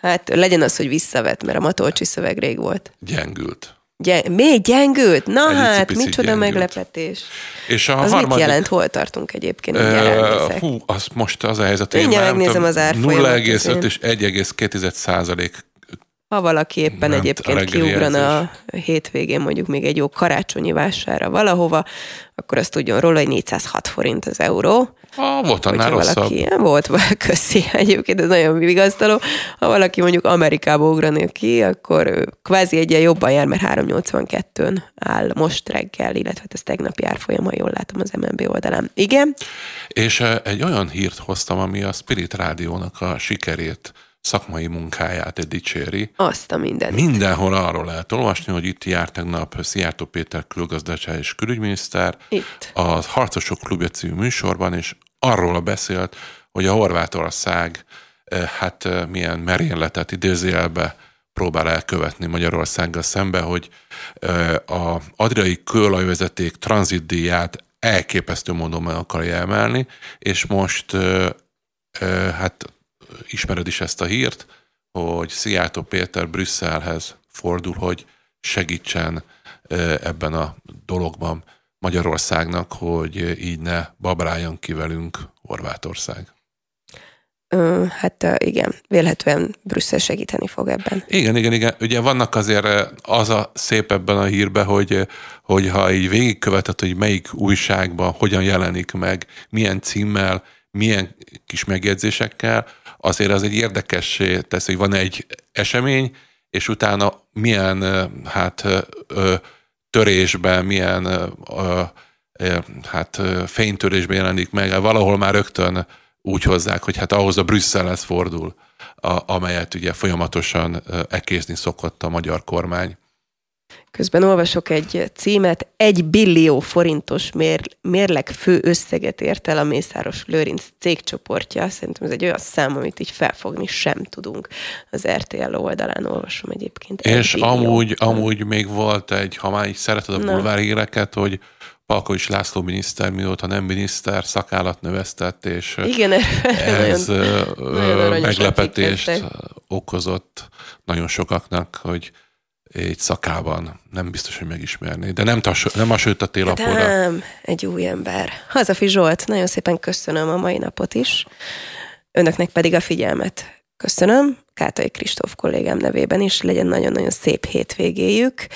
Hát legyen az, hogy visszavett, mert a Matolcsi szöveg rég volt. Gyengült. Gy- még gyengült? Na egy hát, micsoda gyengült. meglepetés. És a az harmadik... mit jelent? Hol tartunk egyébként? Uh, hú, az most az a helyzet, hogy megnézem az árfolyamat. 0,5 és 1,2 százalék ha valaki éppen Ment egyébként kiugrana a hétvégén mondjuk még egy jó karácsonyi vásárra valahova, akkor azt tudjon róla, hogy 406 forint az euró. Ah, volt annál rosszabb. Valaki, volt, [LAUGHS] köszi egyébként, ez nagyon vigasztaló. Ha valaki mondjuk Amerikába ugrani ki, akkor kvázi egyen jobban jár, mert 382-n áll most reggel, illetve hát ez tegnapi árfolyama, jól látom az MNB oldalán. Igen? És egy olyan hírt hoztam, ami a Spirit Rádiónak a sikerét szakmai munkáját dicséri. Azt a mindent. Mindenhol arról lehet olvasni, hogy itt járt tegnap Szijjártó Péter külgazdaság és külügyminiszter itt. a Harcosok Klubja című műsorban, és arról beszélt, hogy a Horvátország eh, hát eh, milyen merényletet idézélbe próbál elkövetni Magyarországgal szembe, hogy eh, a adriai kőolajvezeték tranzitdíját elképesztő módon meg akarja emelni, és most hát ismered is ezt a hírt, hogy Szijjártó Péter Brüsszelhez fordul, hogy segítsen ebben a dologban Magyarországnak, hogy így ne babráljon ki velünk Horvátország. Ö, hát igen, vélhetően Brüsszel segíteni fog ebben. Igen, igen, igen. Ugye vannak azért az a szép ebben a hírben, hogy, hogy ha így végigköveted, hogy melyik újságban hogyan jelenik meg, milyen címmel, milyen kis megjegyzésekkel, azért az egy érdekessé tesz, hogy van egy esemény, és utána milyen hát törésben, milyen hát fénytörésben jelenik meg, valahol már rögtön úgy hozzák, hogy hát ahhoz a Brüsszelhez fordul, a, amelyet ugye folyamatosan ekézni szokott a magyar kormány. Közben olvasok egy címet, egy billió forintos mér, mérleg fő összeget ért el a Mészáros Lőrinc cégcsoportja. Szerintem ez egy olyan szám, amit így felfogni sem tudunk. Az RTL oldalán olvasom egyébként. És amúgy, amúgy még volt egy, ha már így szereted a bulvár híreket, hogy Palkovics László miniszter, mióta nem miniszter, szakállat növesztett, és Igen, ez nagyon, nagyon meglepetést okozott nagyon sokaknak, hogy egy szakában nem biztos, hogy megismerné, de nem, tas, nem a söt a télapóra. Nem, egy új ember. Hazafi Zsolt, nagyon szépen köszönöm a mai napot is. Önöknek pedig a figyelmet köszönöm. Kátai Kristóf kollégám nevében is legyen nagyon-nagyon szép hétvégéjük.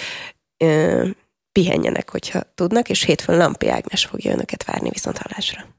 Pihenjenek, hogyha tudnak, és hétfőn Lampi Ágnes fogja önöket várni viszont hallásra.